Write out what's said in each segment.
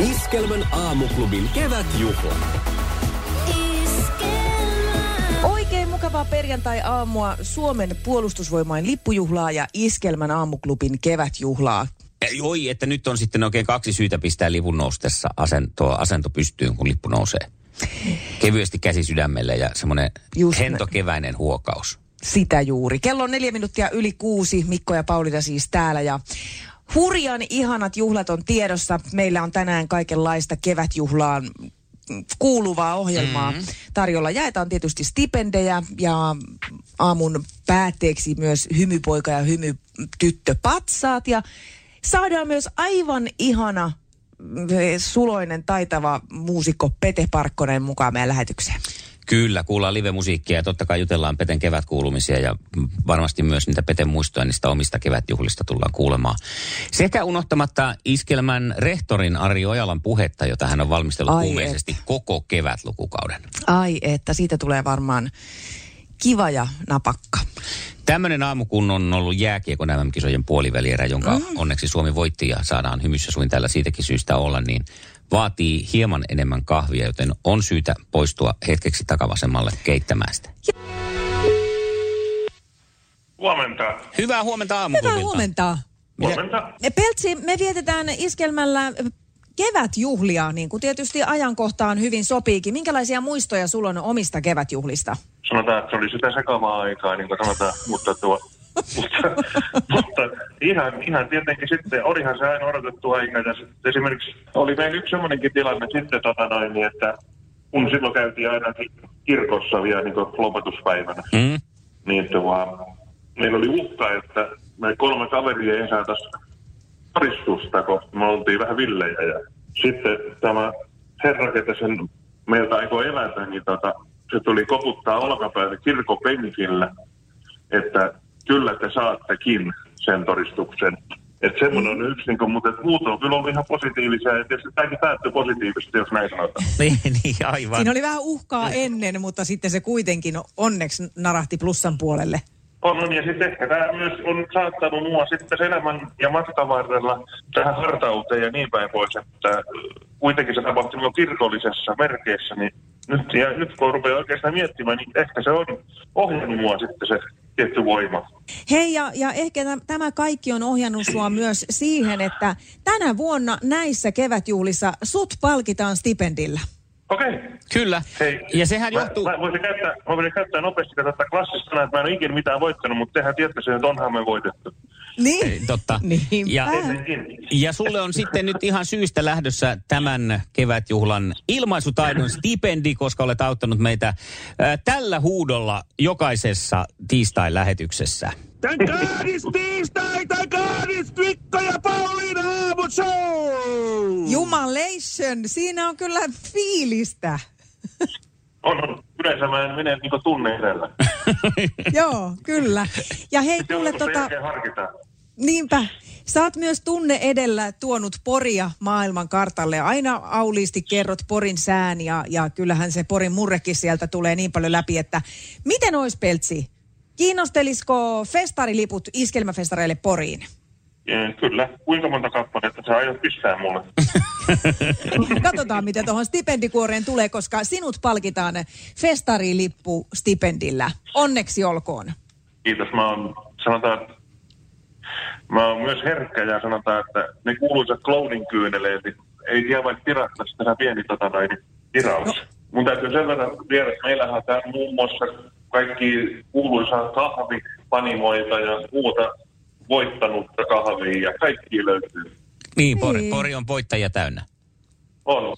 Iskelmän aamuklubin kevätjuhla. Oikein mukavaa perjantai-aamua Suomen puolustusvoimain lippujuhlaa ja Iskelmän aamuklubin kevätjuhlaa. Ei, Oi, että nyt on sitten oikein kaksi syytä pistää lipun noustessa asento, asento pystyyn, kun lippu nousee. Kevyesti käsi sydämelle ja semmoinen hentokeväinen huokaus. Sitä juuri. Kello on neljä minuuttia yli kuusi. Mikko ja Pauliina siis täällä ja hurjan ihanat juhlat on tiedossa. Meillä on tänään kaikenlaista kevätjuhlaan kuuluvaa ohjelmaa mm-hmm. tarjolla. Jaetaan tietysti stipendejä ja aamun päätteeksi myös hymypoika ja hymytyttö patsaat ja saadaan myös aivan ihana mm, suloinen taitava muusikko Pete Parkkonen mukaan meidän lähetykseen. Kyllä, kuullaan live-musiikkia ja totta kai jutellaan Peten kevätkuulumisia ja varmasti myös niitä Peten muistoja niistä omista kevätjuhlista tullaan kuulemaan. Sekä unohtamatta iskelmän rehtorin Ari Ojalan puhetta, jota hän on valmistellut Ai kuumeisesti et. koko kevätlukukauden. Ai että, siitä tulee varmaan kiva ja napakka. Tämmöinen aamu, kun on ollut jääkiekon MM-kisojen puolivälierä, jonka mm. onneksi Suomi voitti ja saadaan hymyssä suin tällä siitäkin syystä olla, niin vaatii hieman enemmän kahvia, joten on syytä poistua hetkeksi takavasemmalle keittämään sitä. Huomenta. Hyvää huomenta aamuklubilta. Hyvää huomenta. Huomenta. Me Peltsi, me vietetään iskelmällä kevätjuhlia, niin kuin tietysti ajankohtaan hyvin sopiikin. Minkälaisia muistoja sulla on omista kevätjuhlista? Sanotaan, että se oli sitä sekavaa aikaa, niin kuin sanotaan, mutta, tuo, mutta, mutta ihan, ihan tietenkin sitten, olihan se aina odotettu aika. Ja sitten esimerkiksi oli meillä yksi semmoinenkin tilanne sitten, tota noin, niin että kun silloin käytiin aina ki- kirkossa vielä niin kuin lopetuspäivänä, Mm? niin tuo, meillä oli uhka, että me kolme kaveria ei saataisi todistusta, kun me oltiin vähän villejä. Ja sitten tämä herra, ketä sen meiltä aikoi evätä, niin tota, se tuli koputtaa olkapäälle kirkopenkillä, että kyllä te saattekin sen todistuksen. Että semmoinen on yksi, niin kuin, mutta et muut on kyllä ollut ihan positiivisia, ja tietysti tämäkin päättyi positiivisesti, jos näin sanotaan. Niin, niin, aivan. Siinä oli vähän uhkaa ennen, mutta sitten se kuitenkin onneksi narahti plussan puolelle. On, ja sitten ehkä tämä myös on saattanut mua sitten elämän ja matkan varrella tähän hartauteen ja niin päin pois, että kuitenkin se tapahtui minun kirkollisessa merkeissä, niin nyt, ja nyt kun rupeaa oikeastaan miettimään, niin ehkä se on ohjannut mua sitten se tietty voima. Hei, ja, ja ehkä täm- tämä kaikki on ohjannut sua myös siihen, että tänä vuonna näissä kevätjuhlissa sut palkitaan stipendillä. Okei. Okay. Kyllä. Hei, ja sehän mä, johtuu... Mä voisin käyttää, mä voisin käyttää nopeasti tätä klassista sanaa, että mä en ole ikinä mitään voittanut, mutta tehän tiedätte sen, että onhan me voitettu. Niin. Ei, Totta. Niinpä. Ja, ja sulle on sitten nyt ihan syystä lähdössä tämän kevätjuhlan ilmaisutaidon stipendi, koska olet auttanut meitä ää, tällä huudolla jokaisessa tiistai-lähetyksessä. Tän kaadis tiistai, tän kaadis Mikko ja Pauliina aamu show! Jumalation, siinä on kyllä fiilistä. On, on. Yleensä mä en mene niin tunne edellä. Joo, kyllä. Ja hei, kuule tota, niinpä, sä oot myös tunne edellä tuonut Poria maailman kartalle. Aina auliisti kerrot Porin sään ja, ja kyllähän se Porin murrekin sieltä tulee niin paljon läpi, että miten ois Peltsi? Kiinnostelisiko festariliput iskelmäfestareille Poriin? Kyllä. Kuinka monta kappaletta sä aiot pistää mulle? Katsotaan, mitä tuohon stipendikuoreen tulee, koska sinut palkitaan festarilippu stipendillä. Onneksi olkoon. Kiitos. Mä oon, sanotaan, että mä oon myös herkkä ja sanotaan, että ne kuuluisat clownin kyyneleet, niin ei tiedä vaikka tirattaisi tehdä pieni tota noin tiraus. No. Mun täytyy sen verran viedä, että meillähän on muun muassa kaikki kuuluisa kahvipanimoita ja muuta voittanutta kahvia ja kaikki löytyy. Niin, Pori, Niin. Pori on voittajia täynnä. On.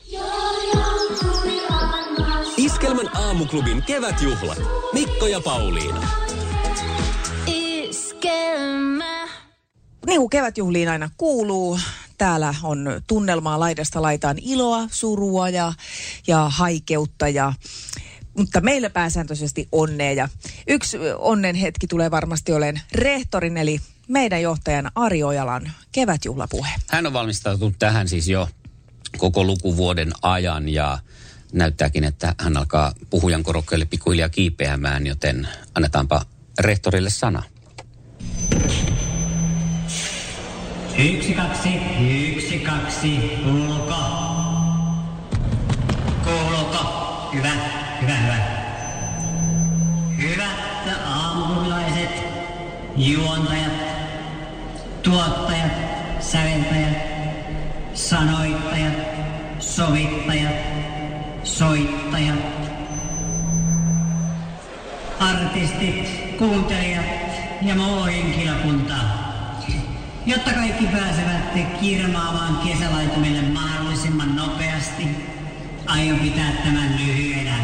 Iskelmän aamuklubin kevätjuhlat. Mikko ja Pauliina. Iskelmä. Niin kuin kevätjuhliin aina kuuluu, täällä on tunnelmaa laidasta laitaan iloa, surua ja, ja haikeutta ja mutta meillä pääsääntöisesti onnea. Ja yksi onnen hetki tulee varmasti olen rehtorin, eli meidän johtajan Ari Ojalan kevätjuhlapuhe. Hän on valmistautunut tähän siis jo koko lukuvuoden ajan ja näyttääkin, että hän alkaa puhujan korokkeelle pikkuhiljaa kiipeämään, joten annetaanpa rehtorille sana. Yksi, kaksi, yksi, kaksi, juontajat, tuottajat, säveltäjät, sanoittajat, sovittajat, soittajat, artistit, kuuntelijat ja muu henkilökunta. Jotta kaikki pääsevät kirmaamaan kesälaitumille mahdollisimman nopeasti, aion pitää tämän lyhyenä.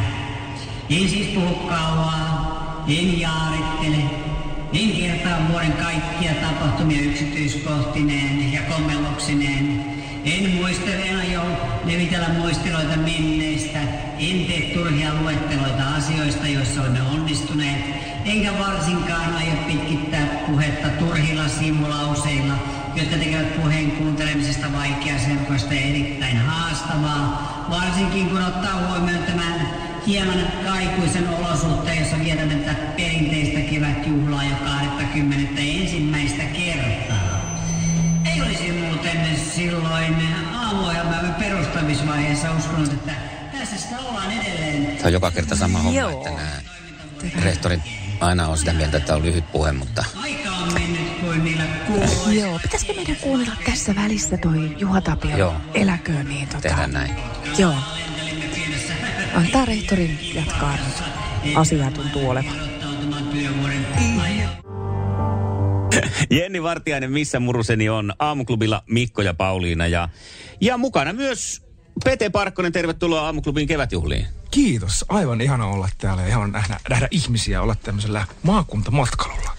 En siis puhu kauaa, en jaarittele, en kertaa vuoden kaikkia tapahtumia yksityiskohtineen ja kommelluksineen. En muisteleena jo levitellä muisteloita menneistä, en tee turhia luetteloita asioista, joissa olemme onnistuneet, enkä varsinkaan aio pitkittää puhetta turhilla simulauseilla, jotka tekevät puheen kuuntelemisesta vaikeaselkoista ja erittäin haastavaa, varsinkin kun ottaa huomioon tämän hieman kaikuisen olosuhteen, jossa vietämme tätä perinteistä kevätjuhlaa jo 20. ensimmäistä kertaa. Ei olisi muuten silloin aamuohjelmamme perustamisvaiheessa uskonut, että tässä sitä ollaan edelleen. Se on joka kerta sama homma, Joo. että nämä rehtorit aina on sitä mieltä, että on lyhyt puhe, mutta Aika on mennyt kuin niillä kuuloilla. Joo, pitäisikö meidän kuunnella tässä välissä toi Juha Tapio Joo. eläköön niin tota... tehdään näin. Joo. Antaa rehtorin jatkaa nyt. Asiaa tuntuu olevan. Jenni Vartiainen, missä muruseni on aamuklubilla Mikko ja Pauliina ja, ja mukana myös Pete Parkkonen, tervetuloa aamuklubin kevätjuhliin. Kiitos. Aivan ihana olla täällä ja ihana nähdä, nähdä ihmisiä olla tämmöisellä maakuntamatkailulla.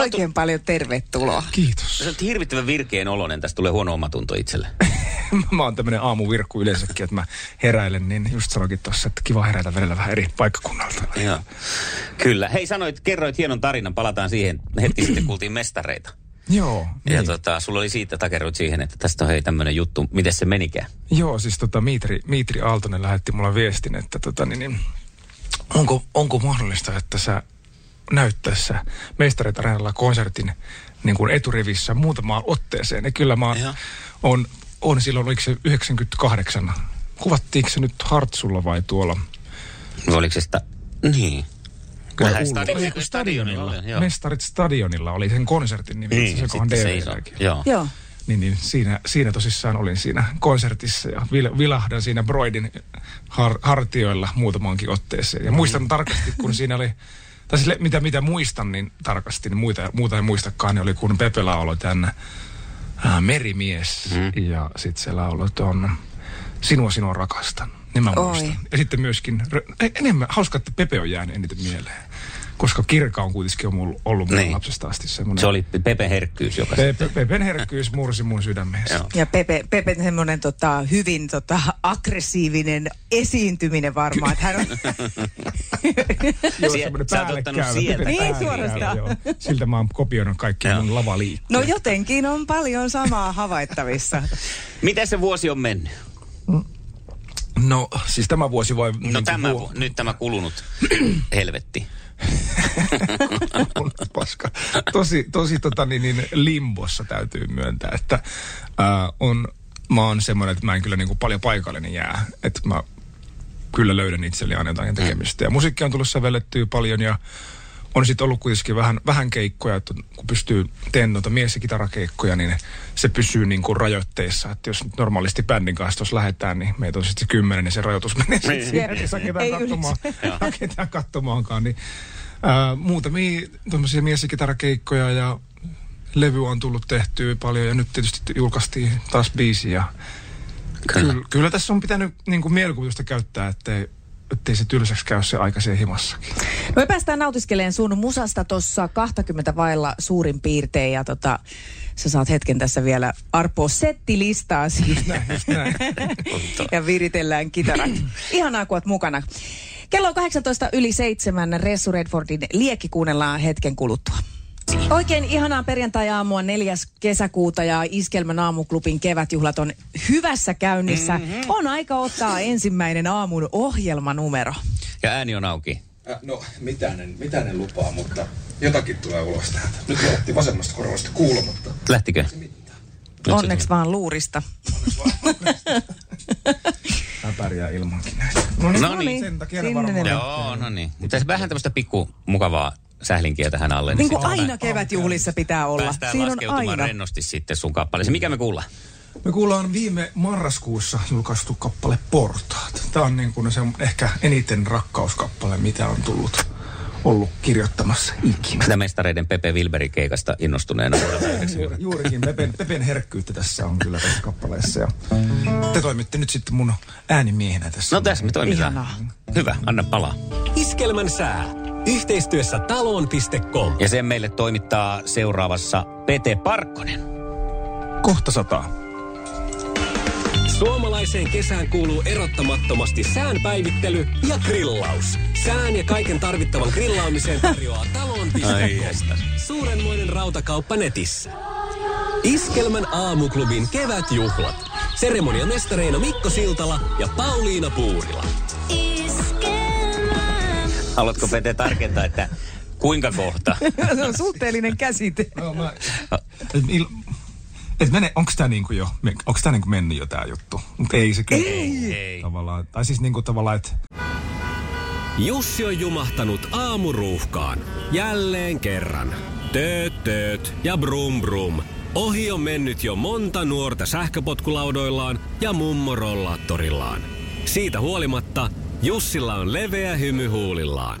Oikein paljon tervetuloa. Kiitos. Sä oot hirvittävän virkeen oloinen, tästä tulee huono omatunto itselle. mä oon tämmönen aamuvirkku yleensäkin, että mä heräilen, niin just sanoikin tuossa, että kiva herätä välillä vähän eri paikkakunnalta. Joo. Kyllä. Hei, sanoit, kerroit hienon tarinan, palataan siihen. Hetki sitten kuultiin mestareita. Joo, Ja niin. tota, sulla oli siitä takeroit siihen, että tästä on hei tämmönen juttu. Miten se menikään? Joo, siis tota Miitri, Miitri Aaltonen lähetti mulle viestin, että tota, niin, niin, onko, onko mahdollista, että sä näyttäessä Mestarit Areenalla konsertin niin kuin eturivissä muutamaan otteeseen. Ja kyllä mä on, on silloin, oliko se 98, kuvattiinko se nyt Hartsulla vai tuolla? No, Oliko se sitä? Niin. Kyllähän Vai stadionilla oli, joo. Mestarit Stadionilla oli sen konsertin nimi. Niin, se sitten se iso. DVD:lläkin. Joo. Joo. Niin, niin siinä, siinä tosissaan olin siinä konsertissa ja vil, vilahdan siinä Broidin har, hartioilla muutamankin otteeseen. Ja muistan tarkasti, kun siinä oli, tai siis le- mitä, mitä muistan niin tarkasti, niin muita, muuta en muistakaan, niin oli kun Pepe lauloi tämän äh, Merimies. Mm. Ja sitten se lauloi tuon Sinua, sinua rakastan. Niin mä Oi. muistan. Ja sitten myöskin, enemmän, hauska, että Pepe on jäänyt eniten mieleen. Koska Kirka on kuitenkin ollut, ollut mun Niin. lapsesta asti semmoinen. Se oli Pepe Herkkyys, joka Pepe, Pepen herkkyys mursi mun sydämeessä. Joo. Ja Pepe, Pepe semmoinen tota, hyvin tota, aggressiivinen esiintyminen varmaan. Että hän on, Joo, semmoinen sä oot ottanut päällekäyvä, sieltä. Niin, suorastaan. joo. Siltä mä oon kopioinut kaikkia Joo. mun lavaliikkeet. no jotenkin on paljon samaa havaittavissa. Miten se vuosi on mennyt? No, siis tämä vuosi vai... No tämä, vu- nyt tämä kulunut helvetti. paska. Tosi, tosi tota, niin, niin, limbossa täytyy myöntää, että ää, on, mä oon semmoinen, että mä en kyllä niin kuin paljon paikallinen jää. Että mä kyllä löydän itselleni aina jotain tekemistä. Ja musiikkia on tullut sävellettyä paljon ja on sitten ollut kuitenkin vähän, vähän keikkoja, että kun pystyy teen noita mies- ja kitarakeikkoja, niin se pysyy niin kuin rajoitteissa. Että jos nyt normaalisti bändin kanssa tuossa lähdetään, niin meitä on sitten kymmenen, niin se rajoitus menee sitten Niin. siihen, että saa ketään Ei katsomaan, ketään katsomaankaan. Niin, ää, muutamia tuommoisia mies- ja kitarakeikkoja ja levy on tullut tehtyä paljon ja nyt tietysti julkaistiin taas biisi ja Kyllä. Kyllä, kyllä tässä on pitänyt niin kuin mielikuvitusta käyttää, ettei ettei se tylsäksi käy se aika siellä himassakin. No me päästään nautiskeleen sun musasta tuossa 20 vailla suurin piirtein ja tota, sä saat hetken tässä vielä arpoa settilistaasi Just näin. ja viritellään kitarat. Ihanaa, kun oot mukana. Kello on 18 yli seitsemän. Ressu Redfordin liekki kuunnellaan hetken kuluttua. Oikein ihanaa perjantai-aamua 4. kesäkuuta ja Iskelmän aamuklubin kevätjuhlat on hyvässä käynnissä. Mm-hmm. On aika ottaa ensimmäinen aamun ohjelmanumero. Ja ääni on auki. Äh, No, mitään en, mitään en lupaa, mutta jotakin tulee ulos täältä. Nyt lähti vasemmasta korvasta kuulo, mutta Lähtikö? mitään. se Onneksi vaan luurista. Mä pärjää ilmankin näistä. No niin, No niin. sen takia varmaan. Joo, no niin. Mutta vähän tämmöistä pikku mukavaa sählinkiä tähän alle. Niin kuin sitten aina kevätjuhlissa pitää olla. Päästään Siinä on laskeutumaan aina. rennosti sitten sun kappaleeseen. Mikä me kuullaan? Me kuullaan viime marraskuussa julkaistu kappale Portaat. Tämä on niin kuin se ehkä eniten rakkauskappale, mitä on tullut ollut kirjoittamassa ikinä. Sitä mestareiden Pepe Wilberin keikasta innostuneena vuodelta 90. Juuri, juurikin Pepen, Pepen herkkyyttä tässä on kyllä tässä kappaleessa. Ja te toimitte nyt sitten mun äänimiehenä tässä. No tässä me toimitaan. Ihanaa. Hyvä, anna palaa. Iskelmän sää. Yhteistyössä taloon.com. Ja sen meille toimittaa seuraavassa Pete Parkkonen. Kohta sataa. Suomalaiseen kesään kuuluu erottamattomasti säänpäivittely ja grillaus. Sään ja kaiken tarvittavan grillaamiseen tarjoaa jestas. Suurenmoinen rautakauppa netissä. Iskelmän aamuklubin kevätjuhlat. Seremoniamestareina Mikko Siltala ja Pauliina Puurila. Haluatko Pete tarkentaa, että kuinka kohta? Se on suhteellinen käsite. No, mä, il, et mene, onko tämä niinku jo, onko tämä niinku mennyt jo tämä juttu? Mutta ei se kyllä. Ei, ei. Tavallaan, tai siis niinku tavallaan, että Jussi on jumahtanut aamuruuhkaan. Jälleen kerran. Tööt, tööt ja brum brum. Ohi on mennyt jo monta nuorta sähköpotkulaudoillaan ja mummorollaattorillaan. Siitä huolimatta Jussilla on leveä hymy huulillaan.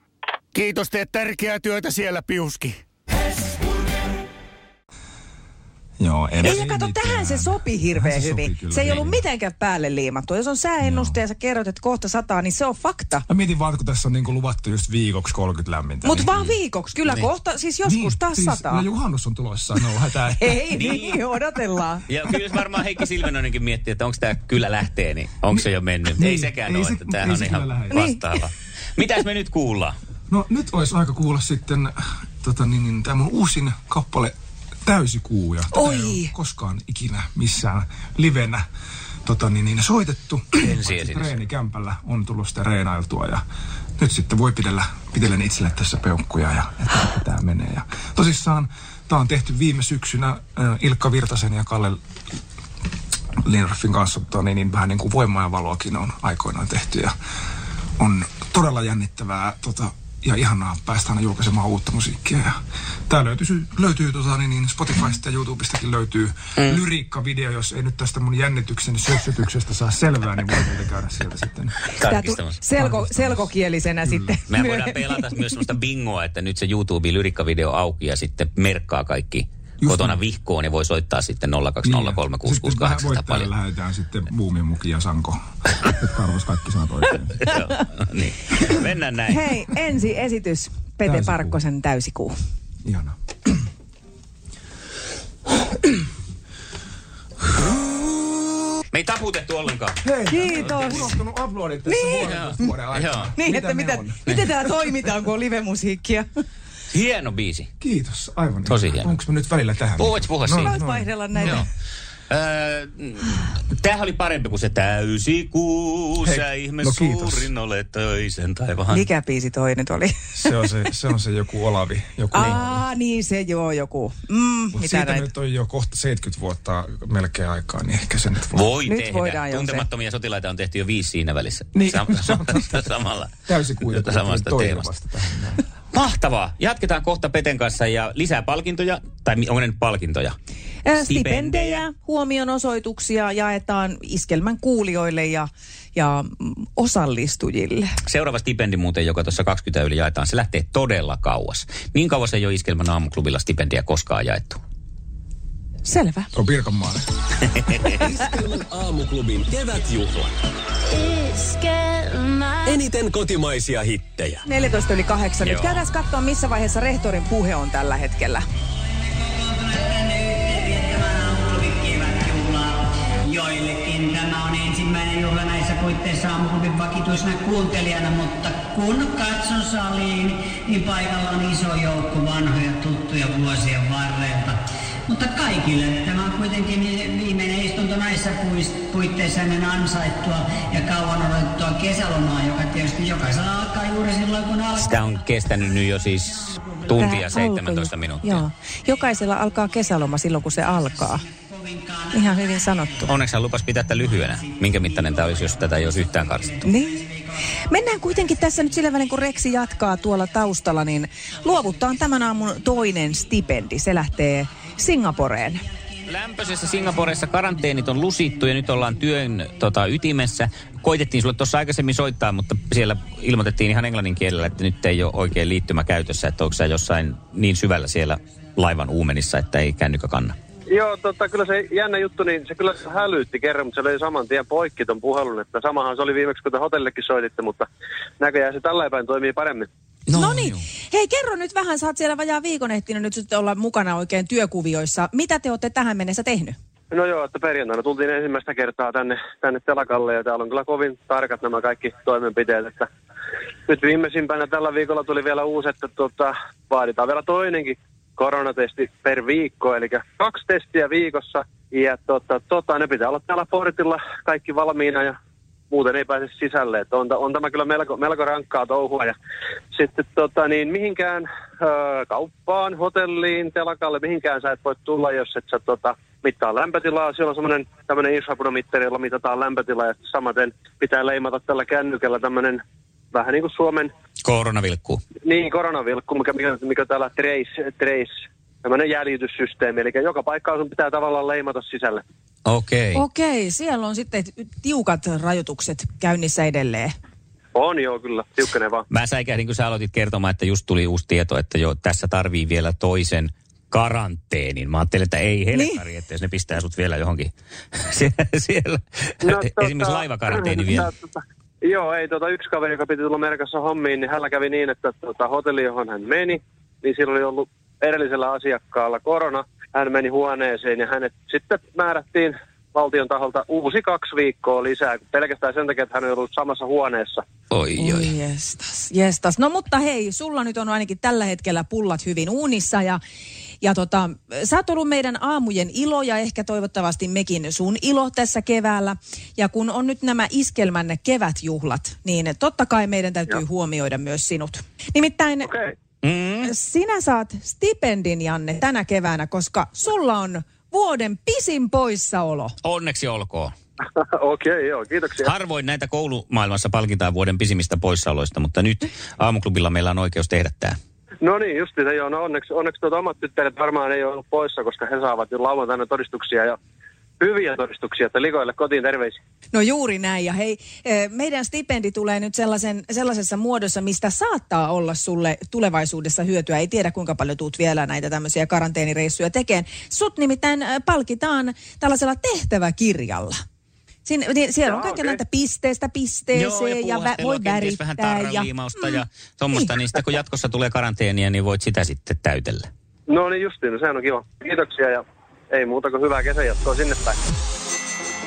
Kiitos, teet tärkeää työtä siellä, Piuski. joo. En, Ei, ja kato, tähän se sopi hirveän Tähän se hyvin. sopi kyllä se ei ollut hyvin. mitenkään päälle liimattu. Jos on sääennuste ja sä kerrot, että kohta sataa, niin se on fakta. Mä mietin vaan, kun tässä on niinku luvattu just viikoksi 30 lämmintä. Mutta niin, vaan viikoksi. Kyllä kohta, siis joskus taas siis, sataa. No juhannus on tulossa, no lähdetään. Ei niin, odotellaan. Ja kyllä se varmaan Heikki Silvenonenkin miettii, että onko tämä kyllä lähtee, niin onko se jo mennyt. Niin, ei sekään ei ole, se- että tämähän on se ihan lähde. vastaava. Mitäs me nyt kuullaan? No nyt olisi aika kuulla sitten tota, niin, niin, tämä mun uusin kappale Täysikuu. Ja tätä Oi. ei ole koskaan ikinä missään livenä tota, niin, niin, soitettu. Ensiesitys. Treenikämpällä on tullut sitä reenailtua ja nyt sitten voi pidellä, pidellä itselle tässä peukkuja ja että tämä menee. Ja tosissaan tämä on tehty viime syksynä äh, Ilkka Virtasen ja Kalle Lindorffin kanssa tota, niin, niin vähän niin kuin voimaa ja valoakin on aikoinaan tehty ja on todella jännittävää tota, ja ihanaa päästä aina julkaisemaan uutta musiikkia. Ja tää löytyy, löytyy tota, niin, niin Spotifysta ja YouTubestakin löytyy mm. lyriikkavideo, jos ei nyt tästä mun jännityksen sössytyksestä saa selvää, niin voi käydä sieltä sitten. Tarkistamassa. selko, selkokielisenä sitten. Mehän voidaan pelata myös sellaista bingoa, että nyt se YouTube-lyrikkavideo auki ja sitten merkkaa kaikki Just kotona vihkoon ja voi soittaa sitten Niin, ja 0203668 Sitten vähän voittajalle paljon. lähdetään sitten Muumimuki ja Sanko, jotka arvos kaikki sanat oikein. Joo, niin. Mennään näin. Hei, ensi esitys. Pete Täysikuu. Parkkosen täysikuu. Ihanaa. Me ei taputettu ollenkaan. Hei, Kiitos. unohtunut uploadit tässä Niin. aikana. Joo. Niin, Mitä että on? miten täällä toimitaan, kun on livemusiikkia. Hieno biisi. Kiitos, aivan. Tosi ihana. hieno. Onko me nyt välillä tähän? Voit puhua No, siitä. Voit vaihdella näitä. Joo. Öö, tämähän oli parempi kuin se täysi kuu, Hei, sä ihme no kiitos. suurin olet toisen taivaan. Mikä biisi toi nyt oli? Se on se, se, on se joku Olavi. Joku, Aa, niin se joo joku. Mm, Mutta mitä siitä näitä? nyt on jo kohta 70 vuotta melkein aikaa, niin ehkä se nyt voi. Voi Nyt tehdä. voidaan jo se. Tuntemattomia sotilaita on tehty jo viisi siinä välissä. Niin, Sam- se on totta. samalla. Täysi kuitenkin samasta teemasta. Mahtavaa. Jatketaan kohta Peten kanssa ja lisää palkintoja. Tai onko ne nyt palkintoja? Ä, Stipendejä, huomionosoituksia jaetaan iskelmän kuulijoille ja, ja osallistujille. Seuraava stipendi muuten, joka tuossa 20 yli jaetaan, se lähtee todella kauas. Niin kauas ei ole Iskelmän aamuklubilla stipendiä koskaan jaettu. Selvä. Se on Pirkanmaalle. Iskelmän aamuklubin kevätjuhla. Eniten kotimaisia hittejä. 14 yli 8. Nyt käydään katsoa, missä vaiheessa rehtorin puhe on tällä hetkellä. Joillekin tämä on ensimmäinen juhla näissä puitteissa aamuklubin vakituisena kuuntelijana, mutta kun katson saliin, niin paikalla on iso joukko vanhoja tuttuja vuosien varrelta. Mutta kaikille tämä on kuitenkin viimeinen istunto näissä puitteissa ennen ansaittua ja kauan odotettua kesälomaa, joka tietysti jokaisella alkaa juuri silloin, kun alkaa. Sitä on kestänyt nyt jo siis tuntia Tää 17 alkoi- minuuttia. Joo. Jokaisella alkaa kesäloma silloin, kun se alkaa. Ihan hyvin sanottu. Onneksi hän lupas pitää tätä lyhyenä. Minkä mittainen tämä olisi, jos tätä ei olisi yhtään karsittu? Niin. Mennään kuitenkin tässä nyt sillä välin, kun Reksi jatkaa tuolla taustalla, niin luovuttaa tämän aamun toinen stipendi. Se lähtee Singaporeen. Lämpöisessä Singaporessa karanteenit on lusittu ja nyt ollaan työn tota, ytimessä. Koitettiin sulle tuossa aikaisemmin soittaa, mutta siellä ilmoitettiin ihan englannin kielellä, että nyt ei ole oikein liittymä käytössä. Että onko sä jossain niin syvällä siellä laivan uumenissa, että ei kännykkä kanna? Joo, tota, kyllä se jännä juttu, niin se kyllä hälytti kerran, mutta se löi saman tien poikki ton puhelun. Että samahan se oli viimeksi, kun te hotellillekin soititte, mutta näköjään se tällä päin toimii paremmin. No niin. Hei, kerro nyt vähän, sä oot siellä vajaa viikon ehtinyt nyt sitten olla mukana oikein työkuvioissa. Mitä te olette tähän mennessä tehnyt? No joo, että perjantaina tultiin ensimmäistä kertaa tänne, tänne telakalle ja täällä on kyllä kovin tarkat nämä kaikki toimenpiteet, että nyt viimeisimpänä tällä viikolla tuli vielä uusi, että tota, vaaditaan vielä toinenkin koronatesti per viikko, eli kaksi testiä viikossa ja tota, tota, ne pitää olla täällä portilla kaikki valmiina ja muuten ei pääse sisälle. Että on, on tämä kyllä melko, melko rankkaa touhua. Ja sitten tota, niin mihinkään ö, kauppaan, hotelliin, telakalle, mihinkään sä et voi tulla, jos et sä tota, mittaa lämpötilaa. Siellä on semmoinen tämmöinen infrapudomitteri, jolla mitataan lämpötilaa ja samaten pitää leimata tällä kännykällä tämmöinen vähän niin kuin Suomen Koronavilkku. niin, koronavilkku, mikä, mikä, mikä täällä trace, trace, tämmöinen jäljityssysteemi. Eli joka paikkaan sun pitää tavallaan leimata sisälle. Okei. Okay. Okei, siellä on sitten tiukat rajoitukset käynnissä edelleen. On joo, kyllä. Tiukkenee vaan. Mä säikähdin, kun sä aloitit kertomaan, että just tuli uusi tieto, että jo tässä tarvii vielä toisen karanteenin. Mä ajattelin, että ei helkkari, niin. että jos ne pistää sut vielä johonkin siellä, siellä. No, esimerkiksi laivakaranteeni vielä. Tota, joo, ei tota, yksi kaveri, joka piti tulla merkassa hommiin, niin hänellä kävi niin, että tota, hotelli, johon hän meni, niin sillä oli ollut edellisellä asiakkaalla korona. Hän meni huoneeseen ja hänet sitten määrättiin valtion taholta uusi kaksi viikkoa lisää, pelkästään sen takia, että hän on ollut samassa huoneessa. Oi, oi. Oi jestas, jestas. No mutta hei, sulla nyt on ainakin tällä hetkellä pullat hyvin uunissa ja, ja tota, sä oot ollut meidän aamujen ilo ja ehkä toivottavasti mekin sun ilo tässä keväällä. Ja kun on nyt nämä iskelmänne kevätjuhlat, niin totta kai meidän täytyy Joo. huomioida myös sinut. Nimittäin. Okay. Mm. sinä saat stipendin, Janne, tänä keväänä, koska sulla on vuoden pisin poissaolo. Onneksi olkoon. Okei, okay, joo, kiitoksia. Harvoin näitä koulumaailmassa palkitaan vuoden pisimmistä poissaoloista, mutta nyt aamuklubilla meillä on oikeus tehdä tämä. No niin, justiinsa joo. No onneksi, onneksi tuota omat tyttäret varmaan ei ole ollut poissa, koska he saavat jo lauantaina todistuksia ja hyviä todistuksia, että likoille kotiin terveisiä. No juuri näin. Ja hei, eh, meidän stipendi tulee nyt sellaisen, sellaisessa muodossa, mistä saattaa olla sulle tulevaisuudessa hyötyä. Ei tiedä, kuinka paljon tuut vielä näitä tämmöisiä karanteenireissuja tekemään. Sut nimittäin eh, palkitaan tällaisella tehtäväkirjalla. Siin, niin siellä on Jaa, kaiken okei. näitä pisteestä pisteeseen ja, vä, voi kenties vähän värittää. Ja, ja tuommoista, niin sitten kun jatkossa tulee karanteenia, niin voit sitä sitten täytellä. No niin justiin, no sehän on kiva. Kiitoksia ja ei muuta kuin hyvää kesänjatkoa sinne päin.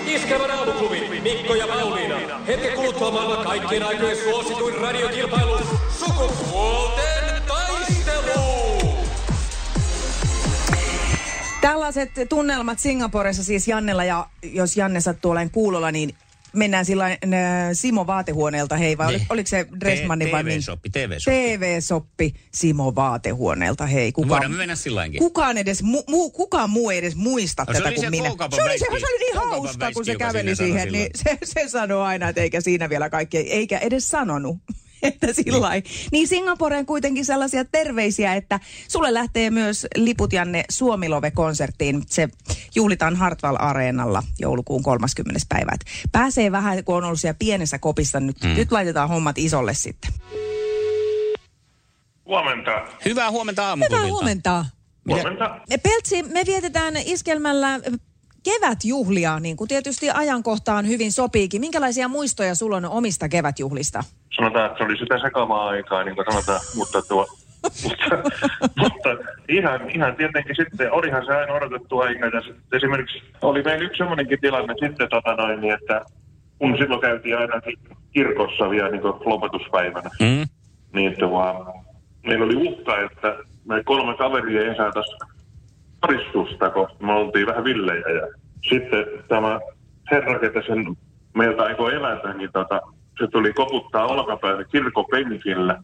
Iskelmän aamuklubi, Mikko ja Pauliina. Hetken kuluttua maailman kaikkien aikojen suosituin radiokilpailu. Sukupuolten taistelu! Tällaiset tunnelmat Singaporessa siis Jannella ja jos Janne sattuu olemaan kuulolla, niin mennään sillä äh, Simo vaatehuoneelta, hei vai Niin. oliko se Dressmannin vai niin? TV-soppi, TV-soppi. TV-soppi Simo vaatehuoneelta, hei. Kuka, Voidaan me mennä kukaan, edes, mu, mu, kukaan muu ei edes muista No tätä kuin se minä. Se oli, se, se oli niin hauska, kun se käveli siihen, niin se, se sanoi aina, että eikä siinä vielä kaikki, eikä edes sanonut. Että sillä niin. niin Singaporeen kuitenkin sellaisia terveisiä, että sulle lähtee myös liput Janne Suomilove-konserttiin. Se juhlitaan Hartwall Areenalla joulukuun 30. päivä. Et pääsee vähän, kun on ollut siellä pienessä kopissa. Nyt, mm. nyt laitetaan hommat isolle sitten. Huomenta. Hyvää huomenta Hyvää aamuklubilta. huomenta. Huomenta. Peltsi, me vietetään iskelmällä kevätjuhlia, niin kuin tietysti ajankohtaan hyvin sopiikin. Minkälaisia muistoja sulla on omista kevätjuhlista? Sanotaan, että se oli sitä sekavaa aikaa, niin kuin sanotaan, mutta tuo... mutta, mutta ihan, ihan tietenkin sitten, olihan se aina odotettu aika. Ja sitten esimerkiksi oli meillä yksi semmoinenkin tilanne sitten, tota noin, niin että kun silloin käytiin aina ki- kirkossa vielä niin lopetuspäivänä, Mm. niin tuo, meillä oli uhka, että me kolme kaveria ei saataisi todistusta, kun me oltiin vähän villejä. Ja sitten tämä herra, ketä sen meiltä aikoi elätä, niin tota, se tuli koputtaa olkapäälle kirkopenkillä,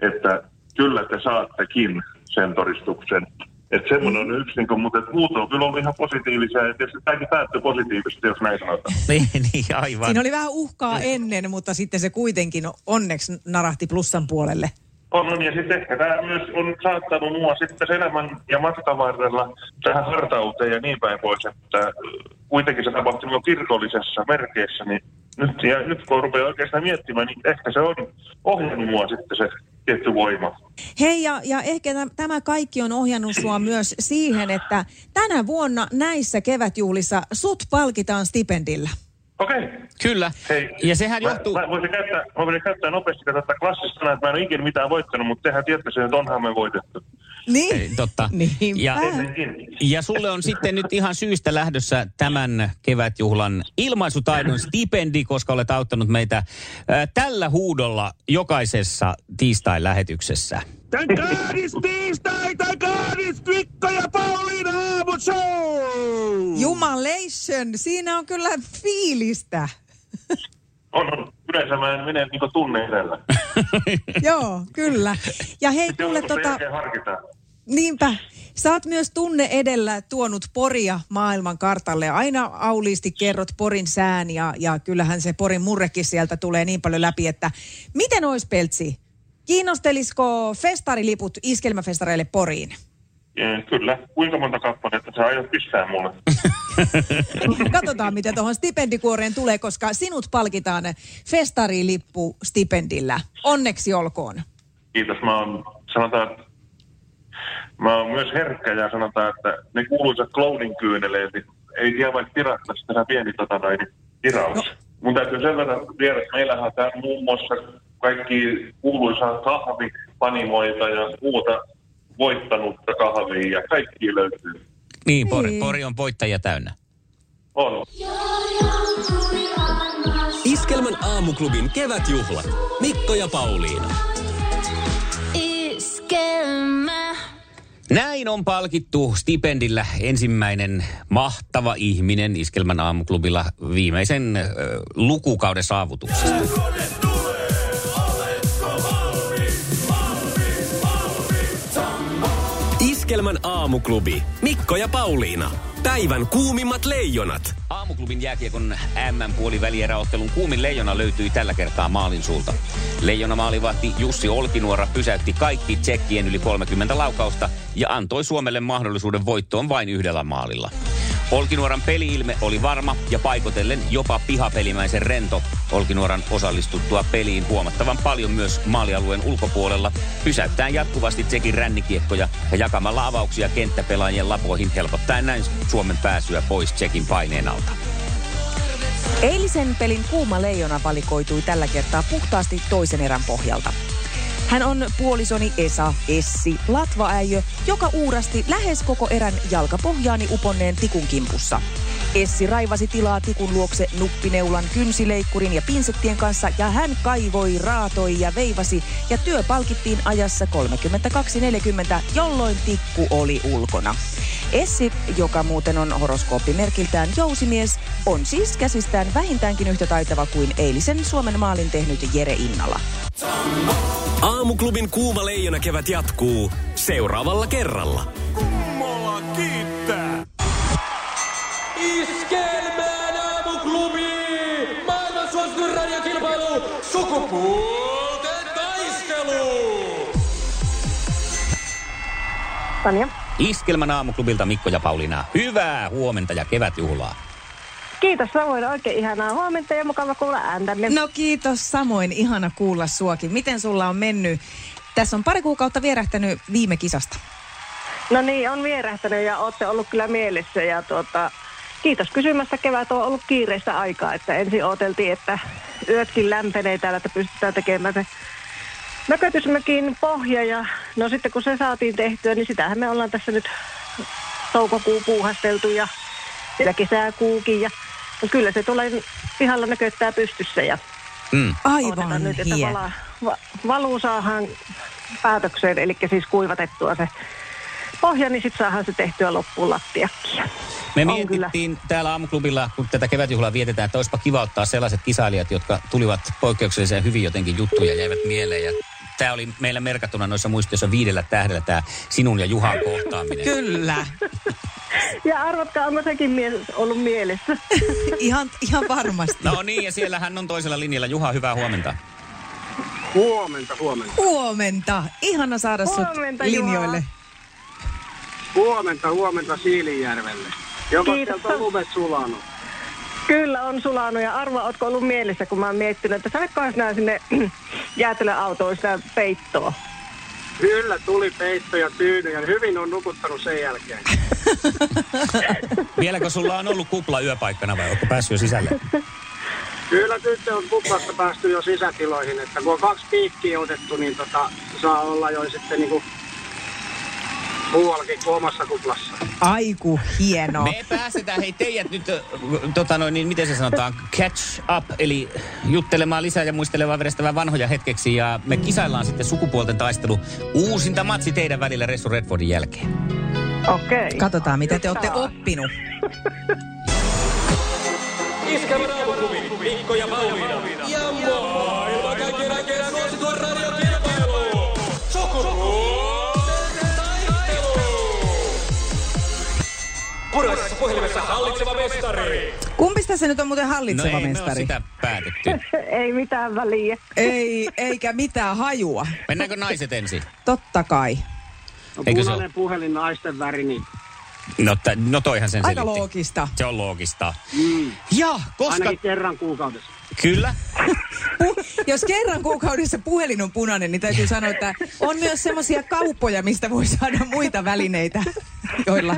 että kyllä te saattekin sen todistuksen. Että semmoinen on yksi, niin kuin, mutta et muut on kyllä ollut ihan positiivisia, ja tietysti tämäkin päättyi positiivisesti, jos näin sanotaan. Niin, niin, aivan. Siinä oli vähän uhkaa ennen, mutta sitten se kuitenkin onneksi narahti plussan puolelle. On, on, ja sitten ehkä tämä myös on saattanut mua sitten elämän ja matkan varrella tähän hartauteen ja niin päin pois, että kuitenkin se tapahtui minun kirkollisessa merkeissä, niin nyt, ja nyt kun rupeaa oikeastaan miettimään, niin ehkä se on ohjannut mua sitten se tietty voima. Hei, ja, ja ehkä täm- tämä kaikki on ohjannut sua myös siihen, että tänä vuonna näissä kevätjuhlissa sut palkitaan stipendillä. Okei. Okay. Kyllä. Hei, ja sehän mä, johtuu... Mä voisin käyttää, mä voisin käyttää nopeasti tätä klassista sanaa, että mä en ole ikinä mitään voittanut, mutta tehän tiedätte sen, että onhan me voitettu. Niin? Ei, Totta. Niinpä. Ja, ja sulle on sitten nyt ihan syystä lähdössä tämän kevätjuhlan ilmaisutaidon stipendi, koska olet auttanut meitä tällä huudolla jokaisessa tiistai-lähetyksessä. Tän kaadis tiistai, tän kaadis Mikko ja Pauliina aamushow! Jumalation, siinä on kyllä fiilistä. On, on. Yleensä mä en mene niin tunne edellä. Joo, kyllä. Ja hei, kuule sen tota, harkitaan. Niinpä, sä oot myös tunne edellä tuonut Poria maailman kartalle. Aina auliisti kerrot Porin sään ja, ja kyllähän se Porin murrekin sieltä tulee niin paljon läpi, että miten ois Peltsi? Kiinnostelisiko festariliput iskelmäfestareille Poriin? Kyllä. Kuinka monta kappaletta sä aiot pistää mulle? Katsotaan, mitä tuohon stipendikuoreen tulee, koska sinut palkitaan festarilippu stipendillä. Onneksi olkoon. Kiitos. Mä oon, sanotaan, että mä oon myös herkkä ja sanotaan, että ne kuuluisat clownin kyyneleet, niin ei tiedä vaikka tirattaisi tähän pieni tota noin, tiraus. No. Mun täytyy sen verran viedä, että meillähän on täällä muun muassa kaikki kuuluisaa kahvipanimoita ja muuta voittanutta kahvia ja kaikki löytyy. Niin, Pori, Niin. Pori on voittajia täynnä. On. Iskelmän aamuklubin kevätjuhlat. Mikko ja Pauliina. Näin on palkittu stipendillä ensimmäinen mahtava ihminen Iskelmän aamuklubilla viimeisen äh, lukukauden saavutuksesta. Iskelmän aamuklubi. Mikko ja Pauliina. Päivän kuumimmat leijonat. Aamuklubin jääkiekon MM-puolivälieräottelun kuumin leijona löytyi tällä kertaa maalin suulta. Leijona maalivahti Jussi Olkinuora pysäytti kaikki tsekkien yli 30 laukausta ja antoi Suomelle mahdollisuuden voittoon vain yhdellä maalilla. Olkinuoran peliilme oli varma ja paikotellen jopa pihapelimäisen rento. Olkinuoran osallistuttua peliin huomattavan paljon myös maalialueen ulkopuolella, pysäyttäen jatkuvasti tsekin rännikiekkoja ja jakamalla avauksia kenttäpelaajien lapoihin helpottaen näin Suomen pääsyä pois tsekin paineen alta. Eilisen pelin kuuma leijona valikoitui tällä kertaa puhtaasti toisen erän pohjalta. Hän on puolisoni Esa Essi, latvaäijö, joka uurasti lähes koko erän jalkapohjaani uponneen tikun kimpussa. Essi raivasi tilaa tikun luokse nuppineulan, kynsileikkurin ja pinsettien kanssa ja hän kaivoi, raatoi ja veivasi ja työ palkittiin ajassa 32.40, jolloin tikku oli ulkona. Essi, joka muuten on horoskooppimerkiltään jousimies, on siis käsistään vähintäänkin yhtä taitava kuin eilisen Suomen maalin tehnyt Jere Innala. Aamuklubin kuuma leijona kevät jatkuu seuraavalla kerralla. Kummola kiittää. Iskelmään aamuklubi! Maailman suosituin radiokilpailu! Sukupuolten taistelu! Tanja. Iskelmän aamuklubilta Mikko ja Pauliina. Hyvää huomenta ja kevätjuhlaa. Kiitos samoin, oikein ihanaa huomenta ja mukava kuulla ääntämme. No kiitos samoin, ihana kuulla suokin. Miten sulla on mennyt? Tässä on pari kuukautta vierähtänyt viime kisasta. No niin, on vierähtänyt ja olette ollut kyllä mielessä ja tuota, kiitos kysymästä. Kevät on ollut kiireistä aikaa, että ensin odoteltiin, että yötkin lämpenee täällä, että pystytään tekemään se mökötysmökin pohja ja no sitten kun se saatiin tehtyä, niin sitähän me ollaan tässä nyt toukokuu puuhasteltu ja vielä kesäkuukin ja kyllä se tulee pihalla näköttää pystyssä ja Mm. Aivan nyt, että hieno. vala, va, valuu saadaan päätökseen, eli siis kuivatettua se pohja, niin sitten saadaan se tehtyä loppuun lattiakki. Me On mietittiin täällä aamuklubilla, kun tätä kevätjuhlaa vietetään, että olisipa kiva ottaa sellaiset kisailijat, jotka tulivat poikkeuksellisen hyvin jotenkin juttuja ja jäivät mieleen. Ja tämä oli meillä merkattuna noissa muistioissa viidellä tähdellä tämä sinun ja Juhan kohtaaminen. Kyllä, Ja arvatkaa, onko sekin mie- ollut mielessä. ihan, ihan varmasti. No niin, ja siellä hän on toisella linjalla. Juha, hyvää huomenta. Huomenta, huomenta. Huomenta. Ihana saada sut Huomenta, linjoille. Juha. Huomenta, huomenta Siilinjärvelle. Joka sieltä on lumet sulanut. Kyllä on sulanut ja arva, ootko ollut mielessä, kun mä oon miettinyt, että saatko sinä sinne jäätelöautoon sitä peittoa? Kyllä tuli peitto ja tyyny ja hyvin on nukuttanut sen jälkeen. Vieläkö sulla on ollut kupla yöpaikkana vai onko päässyt jo sisälle? Kyllä tyttö on kuplasta päästy jo sisätiloihin, että kun on kaksi piikkiä otettu, niin tota, saa olla jo sitten niinku muuallakin kuin omassa kuplassa. Aiku hieno. Me pääsetään, hei teidät nyt, tota noin, niin miten se sanotaan, catch up, eli juttelemaan lisää ja muistelemaan vedestävän vanhoja hetkeksi. Ja me kisaillaan sitten sukupuolten taistelu uusinta matsi teidän välillä Ressu Redfordin jälkeen. Okei. Okay. Katsotaan, mitä te olette oppinut. Aamuklubi, Mikko ja Pauliina. Ja maailman Puraisessa puhelimessa hallitseva mestari. Kumpista se nyt on muuten No hallitseva ei me ole mestari? sitä päätetty. Ei mitään väliä. Ei, eikä mitään hajua. Mennäänkö naiset ensin? Totta kai. No, Eikö se punainen puhelin, naisten väri, niin No, t- no toihan sen Aika selitti. loogista. Se on loogista. mm, Ja koska... ainakin kerran kuukaudessa. Kyllä. Jos kerran kuukaudessa puhelin on punainen, niin täytyy sanoa, että on myös semmoisia kauppoja, mistä voi saada muita välineitä, joilla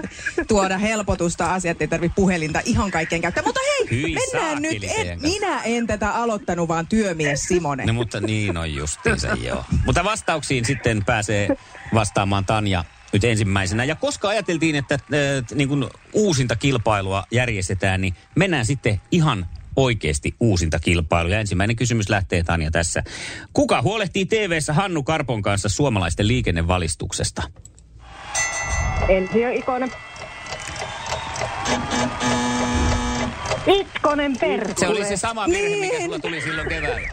tuoda helpotusta. Asiat ei tarvitse puhelinta ihan kaikkeen käyttää. Mutta hei, Hyi mennään nyt. En, minä en tätä aloittanut, vaan työmies Simone. No mutta niin on justiinsa, joo. Mutta vastauksiin sitten pääsee vastaamaan Tanja nyt ensimmäisenä. Ja koska ajateltiin, että äh, niin kun uusinta kilpailua järjestetään, niin mennään sitten ihan oikeasti uusinta kilpailu. Ja ensimmäinen kysymys lähtee Tanja tässä. Kuka huolehtii TV-ssä Hannu Karpon kanssa suomalaisten liikennevalistuksesta? Ensi on Ikonen. Itkonen Perttu. Se oli se sama virhe, mikä Niin. sulla tuli silloin keväällä.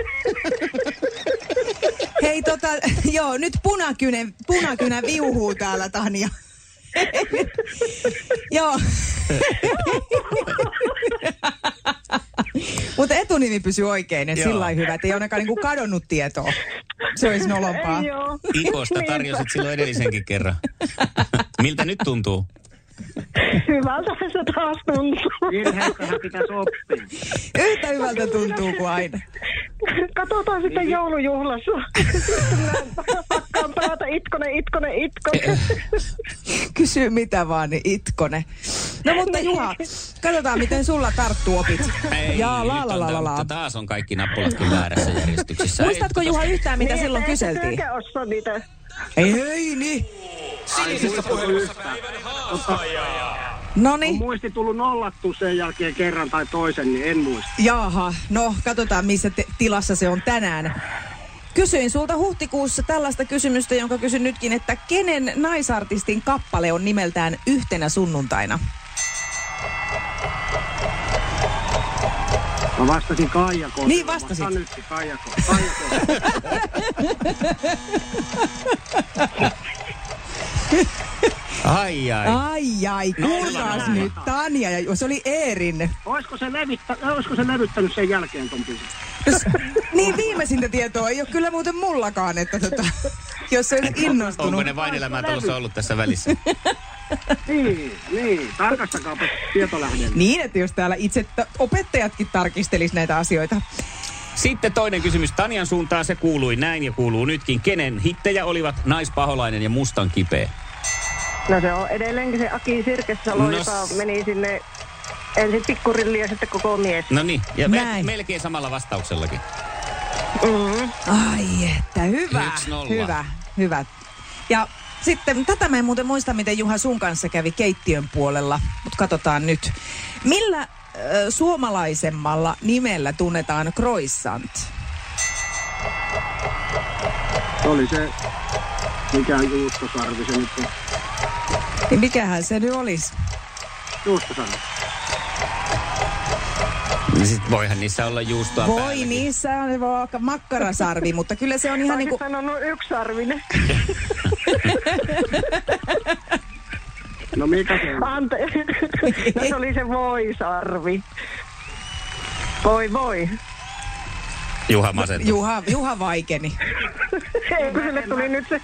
Hei tota, joo, nyt punakynä, punakynä viuhuu täällä Tanja. Joo. Mutta etunimi pysyy oikein ja Joo. sillä lailla hyvä, että ei ainakaan niinku kadonnut tietoa. Se olisi nolompaa. Ikosta tarjosit silloin edellisenkin kerran. Miltä nyt tuntuu? Hyvältä se taas tuntuu. Virheestähän pitäisi oppia. Yhtä hyvältä tuntuu kuin aina. Katsotaan sitten joulujuhlassa. Sitten minä pakkaan pelata Itkonen, Itkonen, Itkonen. Kysy mitä vaan, niin itkone. No mutta Juha, katsotaan miten sulla tarttuu opit. Ei, ja la la la la ta- la. Taas on kaikki nappulatkin väärässä järjestyksessä. Muistatko Juha yhtään mitä Niin, silloin kyseltiin? Eikä osaa niitä. Ei, ei niin. Sinisessä päivän haastaja. No On niin. muisti tullut nollattu sen jälkeen kerran tai toisen, niin en muista. Jaha, no katsotaan missä te- tilassa se on tänään. Kysyin sulta huhtikuussa tällaista kysymystä, jonka kysyn nytkin, että kenen naisartistin kappale on nimeltään Yhtenä sunnuntaina? Mä vastasin Kaija Koskela. Niin vastasit. Vastaan nyt Kaija Ko- Kaija Koskela. Ai ai. Ai ai, kuulkaas nyt Tanja, ja se oli Eerin. Olisiko se, levittä, olisiko se levyttänyt sen jälkeen ton biisin? Niin viimeisintä tietoa ei ole kyllä muuten mullakaan, että tota, jos se olisi innostunut. Onko ne vain elämätalossa ollut tässä välissä? Niin, niin. Tarkastakaapa tietolähden. Niin, että jos täällä itse t- opettajatkin tarkistelis näitä asioita. Sitten toinen kysymys Tanjan suuntaan. Se kuului näin ja kuuluu nytkin. Kenen hittejä olivat Naispaholainen ja Mustan kipeä? No se on edelleenkin se Aki Sirkessalo, No joka meni sinne ensin pikkurilli ja sitten koko mies. No niin, ja me, melkein samalla vastauksellakin. Mm. Ai että, hyvä, Yksi nolla. hyvä, hyvä. Ja sitten, tätä mä en muuten muista, miten Juha sun kanssa kävi keittiön puolella, mutta katsotaan nyt. Millä äh, suomalaisemmalla nimellä tunnetaan croissant? Oli se, mikä juustosarvi se nyt. Niin mikähän se nyt olisi? Juustosarvi. Niin sit voihan niissä olla juustoa Voi päälläkin. niissä on vaikka makkarasarvi, mutta kyllä se on ihan Niin niinku... sanonut yksarvinen. No mikä se on? Anteeksi. No se oli se voisarvi. Voi voi. Juha masentuu. Juha, Juha vaikeni. Ei, kun sille tuli nyt se...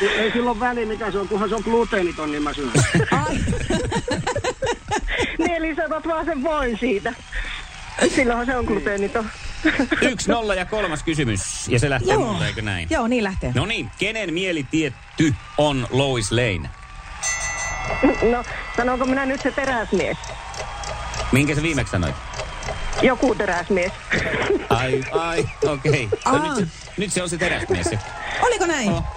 Ei silloin väliä mikä se on, kunhan se on gluteeniton, niin mä syön. Niin, eli sä otat vaan sen voin siitä. Silloinhan se on gluteeniton. Yksi, nolla ja kolmas kysymys. Ja se lähtee Joo. mulle, eikö näin? joo, niin lähtee. No niin, kenen mieli tietty on Lois Lane? No, sanonko minä nyt se teräsmies? Minkä sä viimeksi sanoit? Joku teräsmies. Ai, ai, okei. Okay. No, nyt, se, nyt se on se teräsmies. Se. Oliko näin? Oh.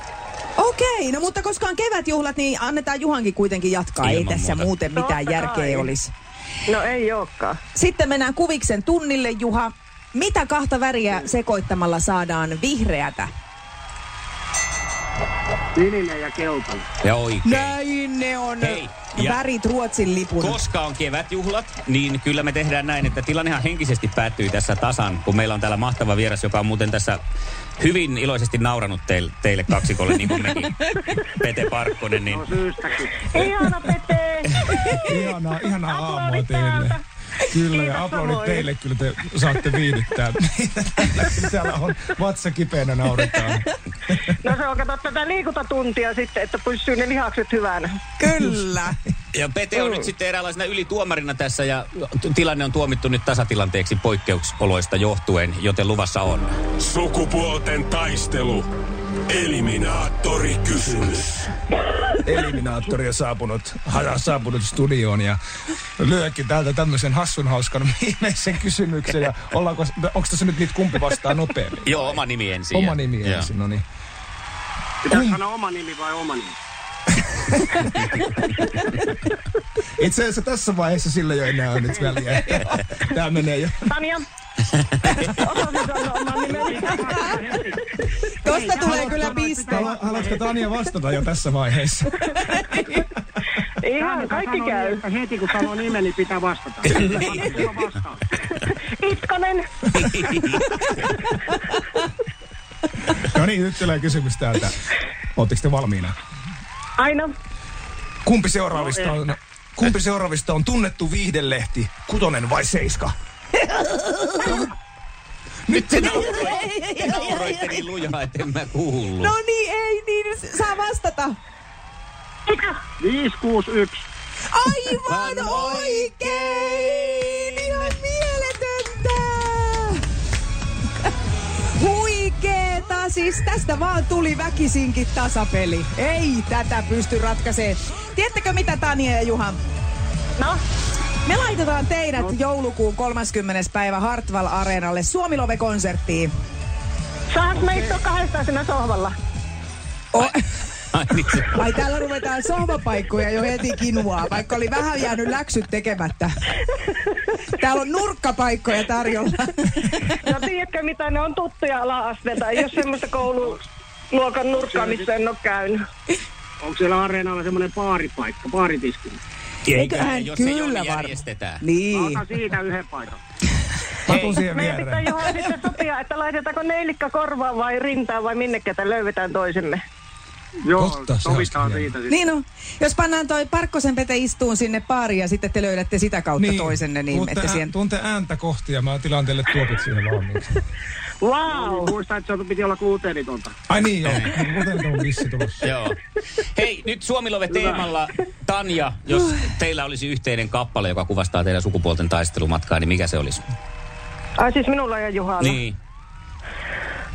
Okei, no mutta koska on kevätjuhlat, niin annetaan Juhankin kuitenkin jatkaa. Ilman Ei tässä muuta. muuten mitään Totta järkeä kai. olisi. No ei olekaan. Sitten mennään kuviksen tunnille, Juha. Mitä kahta väriä sekoittamalla saadaan vihreätä? Sininen ja keltainen. Ja oikein. Näin ne on. Hei, ja- Värit Ruotsin lipun. Koska on kevätjuhlat, niin kyllä me tehdään näin, että tilannehan henkisesti päättyy tässä tasan, kun meillä on täällä mahtava vieras, joka on muuten tässä hyvin iloisesti nauranut teille, teille kaksikolle, niin kuin mekin, Pete Parkkonen, niin No syystäkin. Ihana Pete! Ihanaa, ihanaa aamua teille. täältä. Kyllä, ja aplodit teille, kyllä te saatte viihdyttää. Täällä on vatsa kipeänä nauretaan. No se on, kato tätä liikuntatuntia sitten, että pysyy ne lihakset hyvänä. Kyllä. Ja Pete on nyt sitten eräänlaisena ylituomarina tässä ja t- tilanne on tuomittu nyt tasatilanteeksi poikkeusoloista johtuen, joten luvassa on. Sukupuolten taistelu. Eliminaattori kysymys. Eliminaattori on saapunut, saapunut studioon ja lyökin täältä tämmöisen hassun hauskan viimeisen kysymyksen. Ja ollaanko, onko tässä nyt niitä kumpi vastaa nopeammin? Joo, oma nimi ensin. Oma ja- nimi joo. ensin, no niin. Pitääkö sanoa oma nimi vai oma nimi? Itse asiassa tässä vaiheessa sillä jo enää on nyt väliä. Tää menee jo. Tanja, Tosta tulee kyllä piste. Halu- Haluatko Tanja vastata jo tässä vaiheessa? Ihan kaikki käy. että heti kun sanoo nimeni, niin pitää vastata. Itkonen. No niin, nyt tulee kysymys täältä. Oletteko te valmiina? Aina. Kumpi seuraavista on, kumpi seuraavista on tunnettu viihdelehti, kutonen vai seiska? Nyt te nauroitte, te nauroitte niin lujaa, että en mä kuullut. No niin, ei niin, saa vastata. 561. Aivan oikein! Ihan mieletöntä! Huikeeta! Siis tästä vaan tuli väkisinkin tasapeli. Ei tätä pysty ratkaisemaan. Tiedättekö mitä Tania ja Juha? No, Me laitetaan teidät joulukuun 30. päivä Hartwall Areenalle Suomilove-konserttiin. saanko me istua kahdestaan siinä sohvalla? O- Ai niin Ai täällä ruvetaan sohvapaikkoja jo heti kinuaa, vaikka oli vähän jäänyt läksyt tekemättä. Täällä on nurkkapaikkoja tarjolla. No tiedätkö mitä, ne on tuttuja ala-asteelta. Ei ole semmoista koululuokan nurkkaa, missä en ole käynyt. Onko siellä areenalla semmoinen baaripaikka, baaritiski? Eiköhän jos kyllä ole, niin var- järjestetään. Niin. Ota siitä yhden paikan. Patu siihen Meidän pitää. Juha sitten sopia, että laitetaanko neilikka korvaan vai rintaan vai minnekä, että löydetään toisemme. Joo, Totta, se sovitaan siitä sitten. Niin on. Jos pannaan toi Parkkosen Pete istuun sinne baariin ja sitten te löydätte sitä kautta toisenne, niin tuunte, että ää, siihen... tuunte ääntä kohti ja mä tilaan teille tuopit siihen valmiiksi. Wow! Muista, että se piti olla gluteenitonta. Ai niin joo, kuten on vissi tulossa. Joo. Hei, nyt Suomilove teemalla. Tanja, jos teillä olisi yhteinen kappale, joka kuvastaa teidän sukupuolten taistelumatkaa, niin mikä se olisi? Ai siis minulla ja Juhalla. Niin.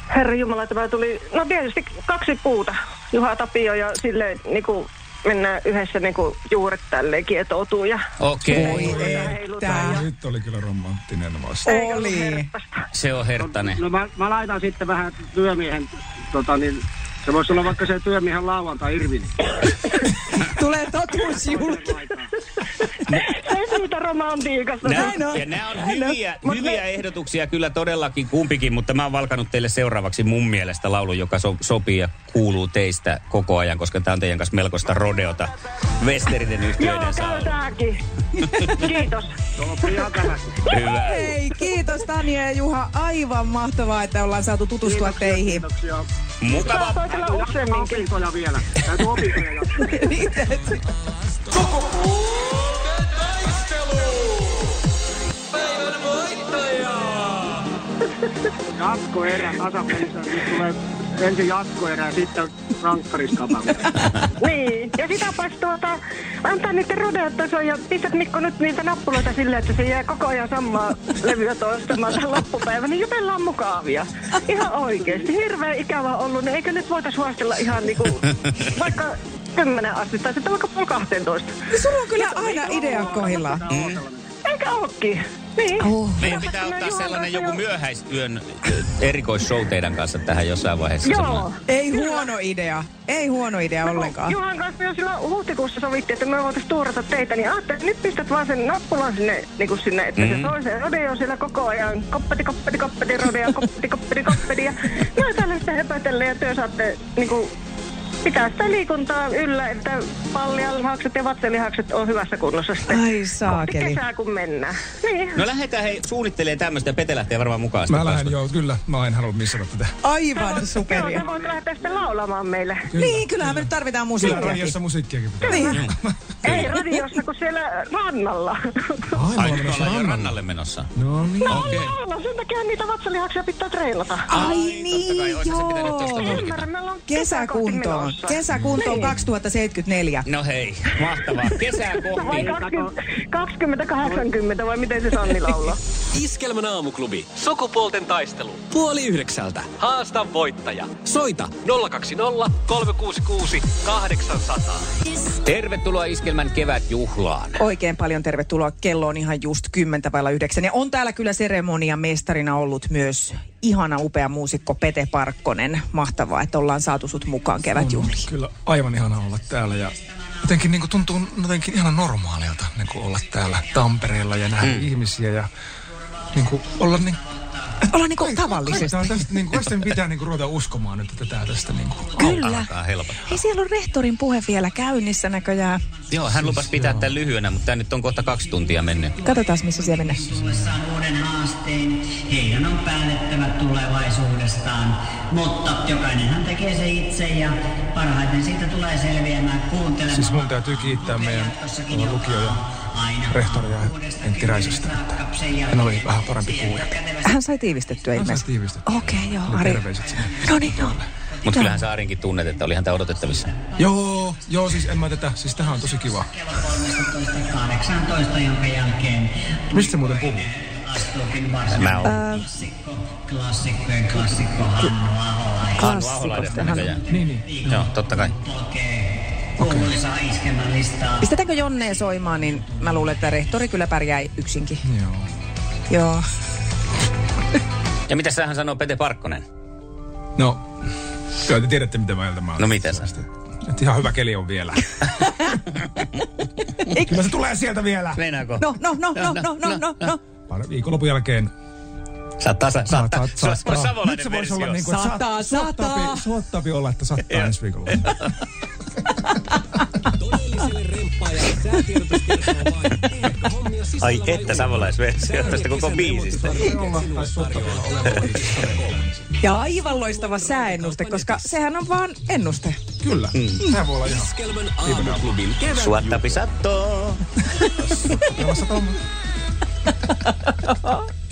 Herra Jumala, tämä tuli, no tietysti kaksi puuta. Juha Tapio ja sille niinku mennään yhdessä niinku juuret tälleen kietoutuu ja Okei. Ja... Nyt oli kyllä romanttinen vasta. Oli. Se on herttainen. No mä, mä laitan sitten vähän työmiehen, tota niin, se voisi olla vaikka se työmiehen lauantai Irvini. Tulee totuus julki. Se siitä romantiikasta. Näin on. ja nämä on hyviä, hyviä me- ehdotuksia kyllä todellakin kumpikin, mutta mä oon valkannut teille seuraavaksi mun mielestä laulu, joka so, sopii ja kuuluu teistä koko ajan, koska tää on teidän kanssa melkoista rodeota. Westerinen sauna. tääkin. Kiitos. Hyvä. Hei, kiitos Tanja ja Juha. Aivan mahtavaa, että ollaan saatu tutustua teihin. Kiitoksia. Mukava. Opintoja vielä. Täytyy opintoja jatkaa. Niin täytyy. Sukupuolten taistelu! Päivän voittaja! Jatkoerä tasapelissä. Nyt tulee ensin jatkoerä ja sitten rankkariskapa. Niin, ja sitä tuota, antaa niiden rodeottasoa ja pistät Mikko nyt niitä nappuloita silleen, että se jää koko ajan samaa levyä toistamaan sen loppupäivän, niin jutellaan mukavia. Ihan oikeesti. Hirveän ikävä ollut, niin eikö nyt voitais huostella ihan niinku vaikka kymmenen asti tai sitten vaikka puoli 12. No, sulla on kyllä aina idea kohdillaan. Eikä ookin. Niin. Oh. Meidän pitää ottaa sellainen joku myöhäisyön ö, erikoisshow teidän kanssa tähän jossain vaiheessa. Joo. semmoinen. Ei huono idea. Ei huono idea ollenkaan. Juhan kanssa jo silloin huhtikuussa sovittiin, että me voitaisiin tuurata teitä, niin ajattelin, että nyt pistät vaan sen nappulan sinne, niin kuin sinne että Mhm. se toiseen rodeo siellä koko ajan. Koppeti, koppeti, koppeti, rodeo, koppeti, koppeti, koppeti. Ja mä täällä sitten höpötellen ja työ saatte niin kuin, pitää sitä liikuntaa yllä, että pallialihakset ja vatsalihakset on hyvässä kunnossa sitten. Ai saakeli. kesää kun mennään. Niin. No lähdetään hei suunnittelemaan tämmöistä ja Pete lähtee varmaan mukaan. Mä lähden, joo, kyllä. Mä en halua missata tätä. Aivan Joo, superia. sä voit lähteä sitten laulamaan meille. Niin, kyllähän me nyt tarvitaan Kyllä musiikkia. radiossa musiikkiakin pitää. Niin. Ei radiossa, kun siellä rannalla. Ai, Ai ollaan rannalle. rannalle menossa. No niin. No Okei. okay. sen takia niitä vatsalihaksia pitää treilata. Ai kai, niin, joo. Ymmärrän, meillä on Kesäkuntoon. Menossa. Kesäkuntoon Niin. 2074. No hei, mahtavaa. Kesää kohti. Vai 20, 20-80 vai miten se Sanni laulaa? Iskelmän aamuklubi. Sukupuolten taistelu. Puoli yhdeksältä. Haasta voittaja. Soita 020 366 800. Tervetuloa Iskelmän kevätjuhlaan. Oikein paljon tervetuloa. Kello on ihan just 10 vailla 9. Ja on täällä kyllä seremonian mestarina ollut myös ihana upea muusikko Pete Parkkonen. Mahtavaa, että ollaan saatu sut mukaan kevätjuhliin. On kyllä aivan ihana olla täällä ja jotenkin niin kuin tuntuu jotenkin ihan normaalilta niin kuin olla täällä Tampereella ja nähdä mm. ihmisiä ja niin kuin olla niin Ollaan niinku tavallisesti. Kaikki on tästä, niin kuin, tästä pitää niin kuin ruveta uskomaan nyt, että tää tästä niin kuin, Kyllä. Alkaa helpottaa. Hei, siellä on rehtorin puhe vielä käynnissä näköjään. Joo, hän lupasi pitää tämän lyhyenä, mutta tämä nyt on kohta kaksi tuntia mennyt. Katsotaan, missä siellä mennään. Haasteen, heidän on päätettävä tulevaisuudestaan. Mutta jokainenhan tekee se itse ja parhaiten siitä tulee selviämään kuuntelemaan. Siis mun täytyy kiittää meidän tuota lukio- ja rehtoria Entti Räisästä, että hän oli vähän parempi puhuja. Hän sai tiivistettyä Hän sai ilmeisesti. tiivistettyä. Okei, okay, joo. Ari. terveiset sinne. No niin, joo. Mutta kyllähän Saarinkin tunnet, että olihan tämä odotettavissa. Joo, joo, siis en mä tätä, siis tähän on tosi kiva. 18, jonka jälkeen Mistä se muuten puhuu? Mä oon. klassikko, klassikkojen klassikko Hannu Aholainen. Hannu Aholainen Klassikosta. Niin, niin. Joo, totta kai. Listaa. Pistetäänkö Jonnea soimaan, niin mä luulen, että rehtori kyllä pärjää yksinkin. Joo. Joo. Ja mitä sähän sanoo Pete Parkkonen? No, kyllä te tiedätte, mitä mieltä mä olen. No mitä sä? Että ihan hyvä keli on vielä. Kyllä se tulee sieltä vielä. Meinaako? No, no, no, no, no, no, no, no. Pari viikonlopun jälkeen Sä oot tasa, saattaa. Se olisi Nyt se voisi olla niin kuin, että Sataa, saat- suottaapi- sataa. Suottaapi olla, että sattaa ensi viikolla. Ai että savolaisversio tästä koko biisistä. Ja aivan loistava sääennuste, koska sehän on vaan ennuste. Kyllä, Mm. sehän voi olla ihan. Iskelmän aamuklubin kevät Suottapi sattoo. Ilmassa tommo.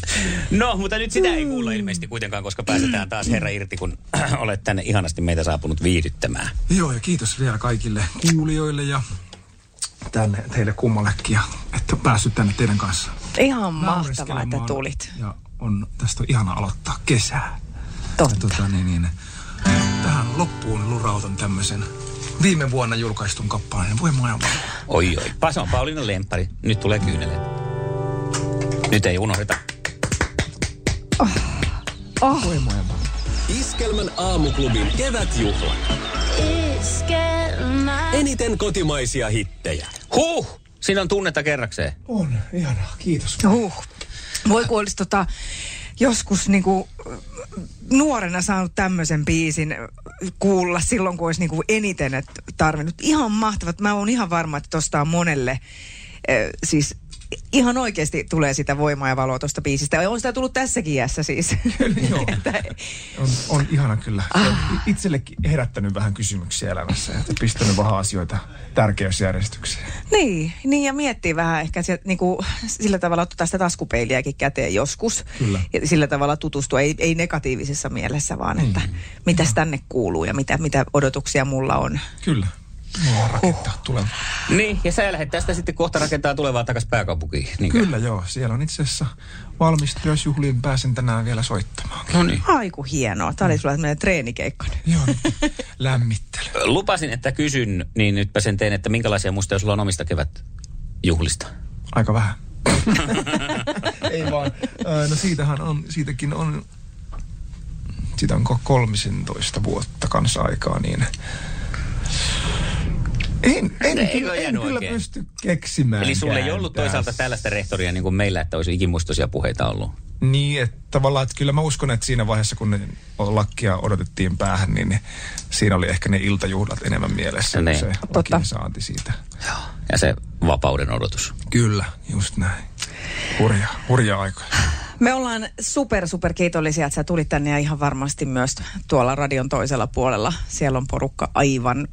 No, mutta nyt sitä ei kuulla ilmeisesti kuitenkaan, koska pääsetään taas herra irti, kun olet tänne ihanasti meitä saapunut viihdyttämään. Joo, ja kiitos vielä kaikille kuulijoille ja tänne teille kummallekin, ja että päässyt tänne teidän kanssa. Ihan mahtavaa, että tulit. Ja on, tästä on ihana aloittaa kesää. Totta. Ja tota, niin, niin, tähän loppuun lurautan tämmöisen viime vuonna julkaistun kappaleen. Voi maailma. Oi oi, Paso on Pauliina lemppari. Nyt tulee kyyneleet. Nyt ei unohdeta. Voi maailma. Iskelmän aamuklubin kevätjuhla. Eniten kotimaisia hittejä. Huh! Siinä on tunnetta kerrakseen. On, ihanaa. Kiitos. Huh. Voi kun olisi tota, joskus niinku, nuorena saanut tämmöisen biisin kuulla silloin, kun olisi niinku eniten et tarvinnut. Ihan mahtavat. Mä oon ihan varma, että tosta on monelle äh, siis ihan oikeasti tulee sitä voimaa ja valoa tuosta biisistä. On sitä tullut tässäkin iässä siis. Joo. Että- On, on ihana kyllä. Ah. Itsellekin herättänyt vähän kysymyksiä elämässä ja pistänyt vähän asioita tärkeysjärjestykseen. Niin, niin ja miettii vähän ehkä sieltä, niin kuin, sillä tavalla ottaa sitä taskupeiliäkin käteen joskus. Kyllä. Ja sillä tavalla tutustua, ei, ei negatiivisessa mielessä, vaan että mitäs tänne kuuluu ja mitä, mitä odotuksia mulla on. Kyllä. Rakentaa tulevaa. Niin, ja sä lähdet tästä sitten kohta rakentaa tulevaa takaisin pääkaupunkiin. Niin Kyllä joo, siellä on itse asiassa valmis työsjuhliin. Pääsen tänään vielä soittamaan. No niin. Aiku hienoa. Tämä oli sulla tämmöinen treenikeikka nyt. Joo, nyt lämmittely. Lupasin, että kysyn, niin nytpä sen teen, että minkälaisia muistoja sulla on omista kevätjuhlista? Aika vähän. Ei vaan. No siitähän on, siitäkin on, siitä on ko- 13 vuotta kanssa aikaa, niin en, en, Eikö kyllä, en kyllä oikein? pysty keksimään. Eli sulle ei ollut toisaalta tällaista rehtoria niin kuin meillä, että olisi ikimuistoisia puheita ollut. Niin, että tavallaan, että kyllä mä uskon, että siinä vaiheessa, kun ne lakkia odotettiin päähän, niin ne, siinä oli ehkä ne iltajuhlat enemmän mielessä, Niin. kuin se Totta. saanti siitä. Ja se vapauden odotus. Kyllä, just näin. Hurja, hurja aika. Me ollaan super, super kiitollisia, että sä tulit tänne ja ihan varmasti myös tuolla radion toisella puolella. Siellä on porukka aivan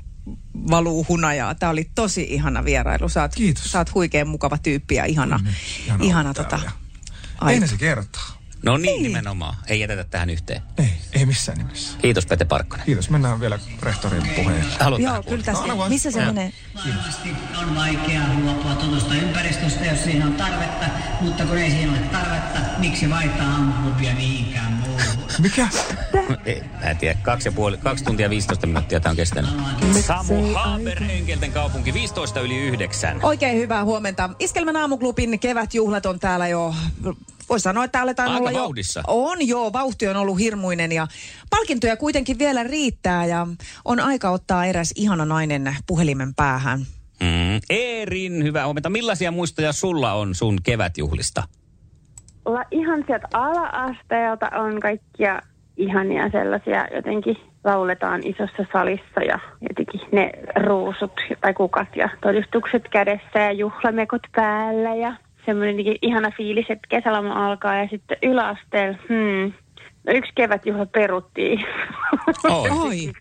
valuu hunajaa. Tämä oli tosi ihana vierailu. Oot, Kiitos. Sä oot huikean mukava tyyppi ja ihana, Ihana ihana olla tota, se kertaa. No niin, nimenomaan. Ei jätetä tähän yhteen. Ei, ei missään nimessä. Kiitos Pete Parkkonen. Kiitos, mennään vielä rehtorin puheen. Haluat Joo, kyllä tästä. No, Missä se menee? Varmasti on vaikea luopua tutusta ympäristöstä, jos siinä on tarvetta, mutta kun ei siinä ole tarvetta, miksi vaihtaa aamuklubia mihinkään muuhun? Mikä? Ei, Mä en tiedä, kaksi, ja puoli, kaksi tuntia 15 minuuttia tämä on kestänyt. Samu Haber, Henkelten kaupunki, 15 yli 9. Oikein hyvää huomenta. Iskelmän aamuklubin kevätjuhlat on täällä jo, voisi sanoa, että aletaan Aika olla jo... vauhdissa. On joo, vauhti on ollut hirmuinen ja palkintoja kuitenkin vielä riittää ja on aika ottaa eräs ihana nainen puhelimen päähän. Mm. Eerin, hyvää huomenta. Millaisia muistoja sulla on sun kevätjuhlista? La, ihan sieltä ala-asteelta on kaikkia ihania sellaisia, jotenkin lauletaan isossa salissa ja jotenkin ne ruusut tai kukat ja todistukset kädessä ja juhlamekot päällä ja semmoinen ihana fiilis, että kesäloma alkaa ja sitten yläasteella, hmm, no yksi kevätjuhla peruttiin. Oi. Oi.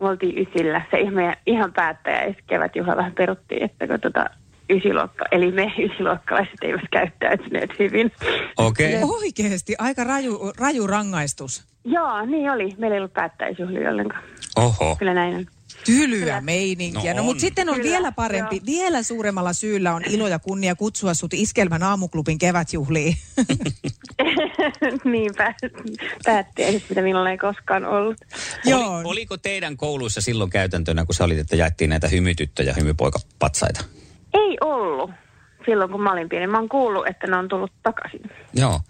Me oltiin ysillä. Se ihan, ihan päättäjä ja kevätjuhla vähän peruttiin, että kun tota ysiluokka, eli me ysiluokkalaiset eivät käyttäytyneet hyvin. Okei. Okay. Oikeesti, aika raju, raju rangaistus. Joo, niin oli. Meillä ei ollut päättäjäisjuhlia ollenkaan. Oho. Kyllä näin on. Tylyä meininkiä. No No, mutta sitten on Kyllä, vielä parempi, joo. vielä suuremmalla syyllä on ilo ja kunnia kutsua sut Iskelmän aamuklubin kevätjuhliin. Niinpä. Päättäjäiset, mitä minulla ei koskaan ollut. Joo. Oli, oliko teidän kouluissa silloin käytäntönä, kun sä olit, että jaettiin näitä hymytyttö- ja hymypoikapatsaita? Ei ollut silloin, kun mä olin pieni. Mä oon kuullut, että ne on tullut takaisin. Joo.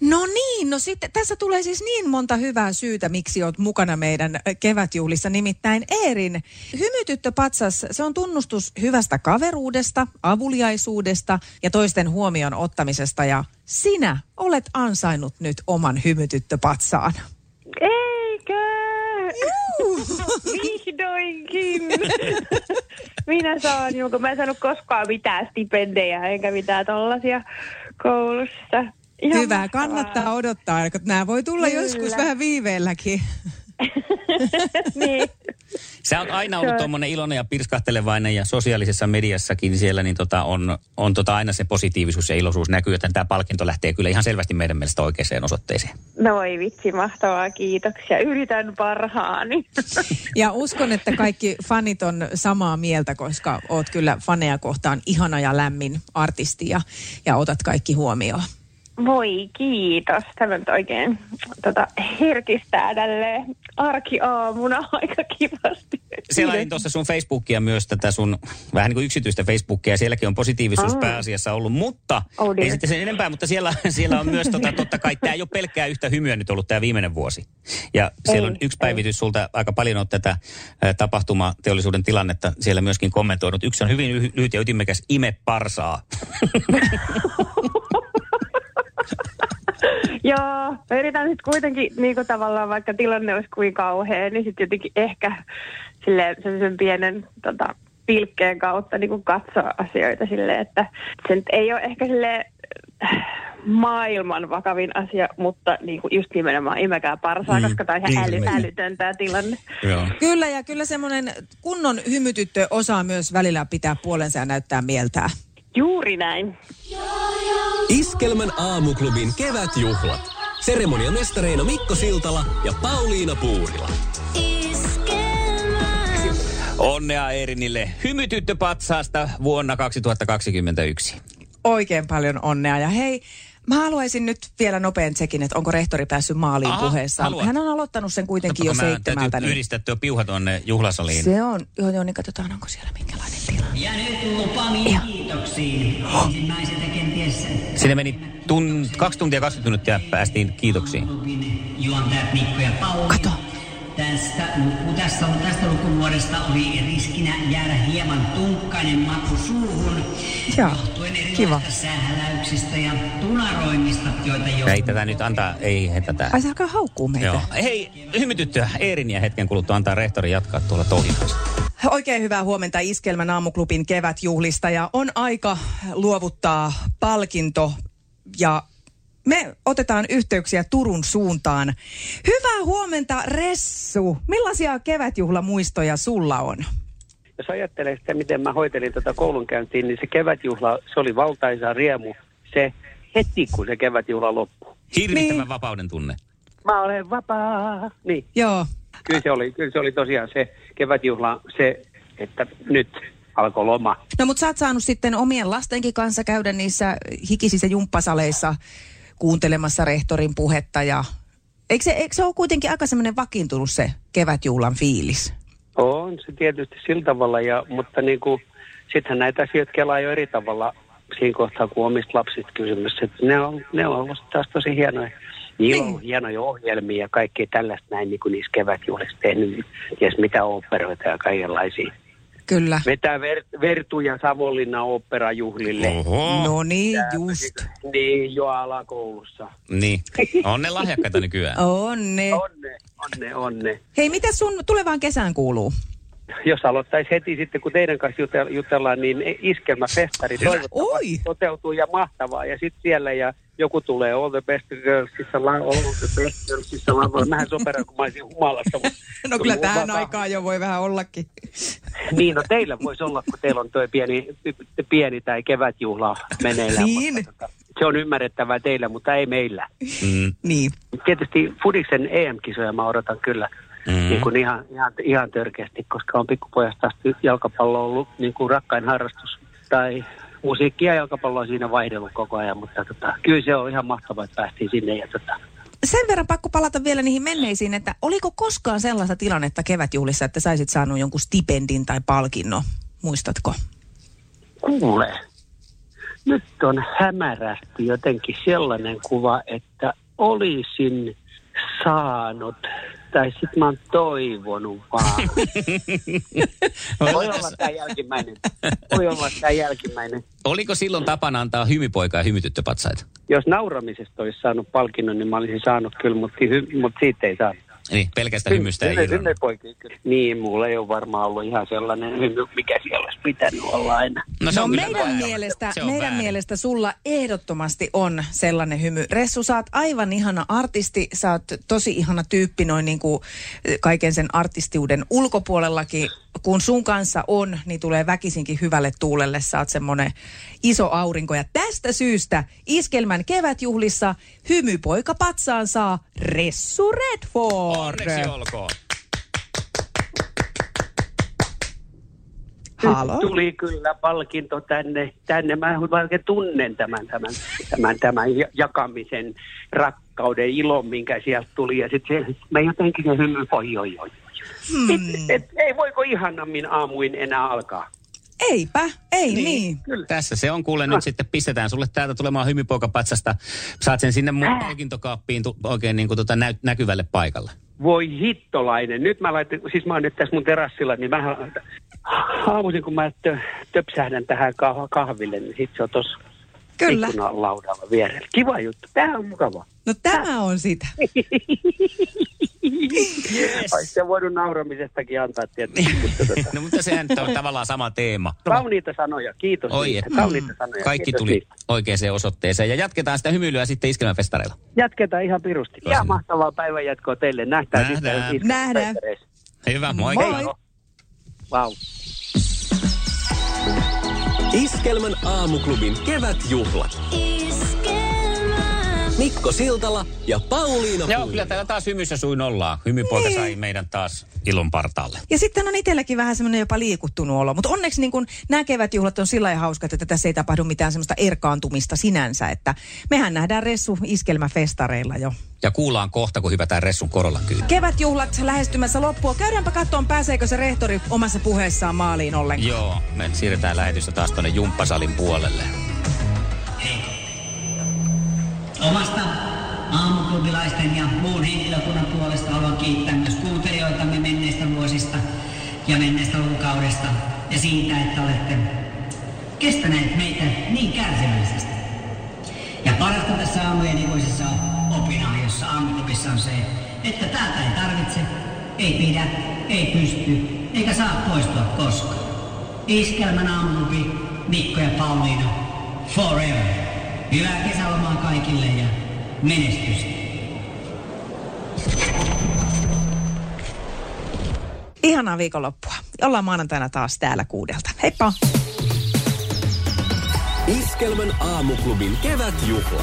No niin, no sitten tässä tulee siis niin monta hyvää syytä, miksi olet mukana meidän kevätjuhlissa. Nimittäin Eerin hymytyttöpatsas, se on tunnustus hyvästä kaveruudesta, avuliaisuudesta ja toisten huomioon ottamisesta. Ja sinä olet ansainnut nyt oman hymytyttöpatsaan. Eikö? Vihdoinkin. Minä saan, jonkun mä en saanut koskaan mitään stipendejä eikä mitään tollasia koulussa. Ihan Hyvä, mahtavaa. kannattaa odottaa, kun nämä voi tulla Kyllä. joskus vähän viiveelläkin. niin. Sä oot aina ollut Se on- tuommoinen iloinen ja pirskahtelevainen ja sosiaalisessa mediassakin siellä, niin tota on, on tota aina se positiivisuus ja iloisuus näkyy, joten tämä palkinto lähtee kyllä ihan selvästi meidän mielestä oikeaan osoitteeseen. No voi vitsi, mahtavaa, kiitoksia. Yritän parhaani. Ja uskon, että kaikki fanit on samaa mieltä, koska oot kyllä faneja kohtaan ihana ja lämmin artisti ja, ja otat kaikki huomioon. Voi kiitos. Tämä nyt oikein tota, herkistää tälle arkiaamuna aika kivasti. Selailin tuossa sun Facebookia myös tätä sun vähän niin kuin yksityistä Facebookia ja sielläkin on positiivisuus Aa. pääasiassa ollut, mutta Oh dear. ei sitten sen enempää, mutta siellä, siellä on myös tota, totta kai, tämä ei ole pelkkää yhtä hymyä nyt ollut tämä viimeinen vuosi. Ja siellä on Ei, yksi päivitys sulta, aika paljon on tätä ä, tapahtumateollisuuden tilannetta siellä myöskin kommentoinut. Yksi on hyvin lyhy- lyhyt ja ytimekäs ime parsaa. Joo, mä yritän sitten kuitenkin niin kuin tavallaan, vaikka tilanne olisi kuin kauhea, niin sitten jotenkin ehkä silleen sen pienen tota, pilkkeen kautta niin kuin katsoa asioita silleen, että se nyt ei ole ehkä sille maailman vakavin asia, mutta niin kuin just nimenomaan imekää parsaa, Mm, koska tämä on ihan äly, ilmeisesti. älytön tämä tilanne. Joo. Kyllä ja kyllä semmoinen kunnon hymytyttö osaa myös välillä pitää puolensa ja näyttää mieltään. Juuri näin. Iskelmän aamuklubin kevätjuhlat. Seremoniamestareina Mikko Siltala ja Pauliina Puurila. Onnea Erinille hymytyttöpatsaasta vuonna 2021. Oikein paljon onnea ja hei, Mä haluaisin nyt vielä nopean tsekin, että onko rehtori päässyt maaliin Aha, puheessaan. haluat. Hän on aloittanut sen kuitenkin jo Ottako mä seitsemältä. Niin yhdistää tuo piuha tuonne juhlasaliin. se on, joo joo, niin katsotaan onko siellä minkälainen tila. Ja nyt lupamiin kiitoksiin. Ensimmäiset ja kenties Siinä meni tun, kaksi tuntia 20 minuuttia päästiin kiitoksiin. ja. Kato. Tästä, luku, tästä, tästä lukuvuodesta oli riskinä jäädä hieman tunkkainen maku suuhun. Joo, johtuen erilaisista kiva. sähäläyksistä ja tunaroimista, joita jo... Ei tätä nyt antaa, ei he tätä. Ai se alkaa haukkuu meitä. Joo. Hei, hymytyttyä Eeriniä hetken kuluttua antaa rehtori jatkaa tuolla touhinansa. Oikein hyvää huomenta Iskelmän aamuklubin kevätjuhlista ja on aika luovuttaa palkinto ja me otetaan yhteyksiä Turun suuntaan. Hyvää huomenta Ressu. Millaisia kevätjuhlamuistoja sulla on? jos ajattelee sitä, miten mä hoitelin tätä koulunkäyntiin, niin se kevätjuhla, se oli valtaisa riemu se heti, kun se kevätjuhla loppui. Hirvittävän niin. vapauden tunne. Mä olen vapaa. Niin, Joo. kyllä se oli, kyllä se oli tosiaan se kevätjuhla, se, että nyt alkoi loma. No mutta sä oot saanut sitten omien lastenkin kanssa käydä niissä hikisissä jumppasaleissa kuuntelemassa rehtorin puhetta ja eikö se, eikö se ole kuitenkin aika semmoinen vakiintunut se kevätjuhlan fiilis? On se tietysti sillä tavalla, ja, mutta niin kuin, sittenhän näitä asioita kelaa jo eri tavalla siinä kohtaa, kun omista lapsista kysymys. Että ne, on, ne on ollut taas tosi hienoja. Niin. On ollut hienoja ohjelmia ja kaikkea tällaista näin, niin kuin niissä kevätjuhlissa tehnyt. Ties mitä oopperoita ja kaikenlaisia. Kyllä. Vetää ver, Vertu ja Savonlinna oopperajuhlille. Oho. No niin, just. Niin, jo alakoulussa. Niin. On ne lahjakkaita nykyään. Onne. Onne, onne, onne. Hei, mitä sun tulevaan kesään kuuluu? Jos aloittaisi heti sitten, kun teidän kanssa jute- jutellaan, niin iskelmäfestari toivottavasti toteutuu ja mahtavaa. Ja sitten siellä ja joku tulee All the Best Girlsissa, la- All the Best Girlsissa lavalla. Mähän soperan, kun mä olisin humalassa. mutta- No kyllä tähän Vapaa- aikaan jo voi vähän ollakin. Niin, no teillä voisi olla, kun teillä on tuo pieni, pieni tai kevätjuhla meneillään. Niin. Mutta, tota, se on ymmärrettävää teillä, mutta ei meillä. Mm. Niin. Tietysti Fudiksen EM-kisoja mä odotan kyllä Mm. niin kuin ihan, ihan, ihan törkeästi, koska on pikkupojasta asti jalkapallo ollut niin kuin rakkain harrastus. Tai musiikkia ja jalkapallo on siinä vaihdellut koko ajan, mutta tota, kyllä se on ihan mahtavaa, että päästiin sinne. Ja tota, Sen verran pakko palata vielä niihin menneisiin, että oliko koskaan sellaista tilannetta kevätjuhlissa, että saisit saanut jonkun stipendin tai palkinnon? Muistatko? kuule, nyt on hämärästi jotenkin sellainen kuva, että olisin saanut, tai sitten mä oon toivonut vaan. Voi olla tämä jälkimmäinen. Voi olla tämä jälkimmäinen. Oliko silloin tapana antaa hymypoika ja hymytyttöpatsaita? Jos nauramisesta olisi saanut palkinnon, niin mä olisin saanut kyllä, mutta, hy- mutta siitä ei saanut. Niin, pelkästä hymystä ei kyllä. Niin, mulla ei ole varmaan ollut ihan sellainen hymy, mikä siellä olisi pitänyt olla aina. No, se no on kyllä meidän väärin. mielestä, Se on meidän väärin. mielestä sulla ehdottomasti on sellainen hymy. Ressu, sä oot aivan ihana artisti, sä oot tosi ihana tyyppi noin niin kuin kaiken sen artistiuden ulkopuolellakin. Kun sun kanssa on, niin tulee väkisinkin hyvälle tuulelle. Sä oot semmonen iso aurinko. Ja tästä syystä Iskelmän kevätjuhlissa hymypoika patsaan saa Ressu Redford. Onneksi olkoon. Halo? Tuli kyllä palkinto tänne. tänne. Mä oikein tunnen tämän, tämän, tämän, tämän ja- jakamisen rakkauden ilon, minkä sieltä tuli. Ja sitten se, mä jotenkin se hymy, oi, oi, oi. Hmm. Et, et, ei voiko ihanammin aamuin enää alkaa. Eipä, ei niin. niin. Kyllä. Tässä se on kuule nyt sitten pistetään sulle täältä tulemaan hymypoikapatsasta. Saat sen sinne mun palkintokaappiin tu- oikein niin kuin tota nä- näkyvälle paikalle. Voi hittolainen. Nyt mä laitan, siis mä oon nyt tässä mun terassilla, niin mä aamuisin kun mä tö, töpsähdän tähän kah- kahville, niin sit se on tossa Kyllä. ikkunan laudalla vierellä. Kiva juttu. Tämä on mukava. No tämä on sitä. Yes. Olisi se voinut nauramisestakin antaa tietysti. mutta tota, No mutta sehän on tavallaan sama teema. Kauniita sanoja, kiitos. Oi, niistä. et. Kauniita sanoja. Kaikki kiitos tuli niistä. oikeaan osoitteeseen ja jatketaan sitä hymyilyä sitten iskelmäfestareilla. Jatketaan ihan pirusti. Ja mahtavaa päivän jatkoa teille. Nähdään Nähdään. Nähdään. Hyvä, moi. Moi. Vau. Iskelmän aamuklubin kevätjuhlat. Mikko Siltala ja Pauliina Joo, kyllä täällä taas hymyssä suin ollaan. Hymypoika Niin. sai meidän taas ilon partaalle. Ja sitten on itselläkin vähän semmoinen jopa liikuttunut olo. Mutta onneksi niin kun nämä kevätjuhlat on sillä lailla hauskat, että tässä ei tapahdu mitään semmoista erkaantumista sinänsä. Että mehän nähdään Ressu iskelmäfestareilla jo. Ja kuullaan kohta, kun hypätään Ressun korolla kyytiin. Kevätjuhlat lähestymässä loppua. Käydäänpä katsomaan, pääseekö se rehtori omassa puheessaan maaliin ollenkaan. Joo, me siirretään lähetystä taas tuonne jumppasalin puolelle. Omasta aamuklubilaisten ja muun henkilökunnan puolesta haluan kiittää myös kuuntelijoitamme menneistä vuosista ja menneestä lukukaudesta ja siitä, että olette kestäneet meitä niin kärsivällisesti. Ja parasta tässä aamujen ikuisessa opinahjossa aamuklubissa on se, että täältä ei tarvitse, ei pidä, ei pysty, eikä saa poistua koskaan. Iskelmän aamuklubi, Mikko ja Pauliina, forever. Hyvää kesälomaa kaikille ja menestystä. Ihanaa viikonloppua. Ollaan maanantaina taas täällä kuudelta. Heippa! Iskelmän aamuklubin kevätjuhla.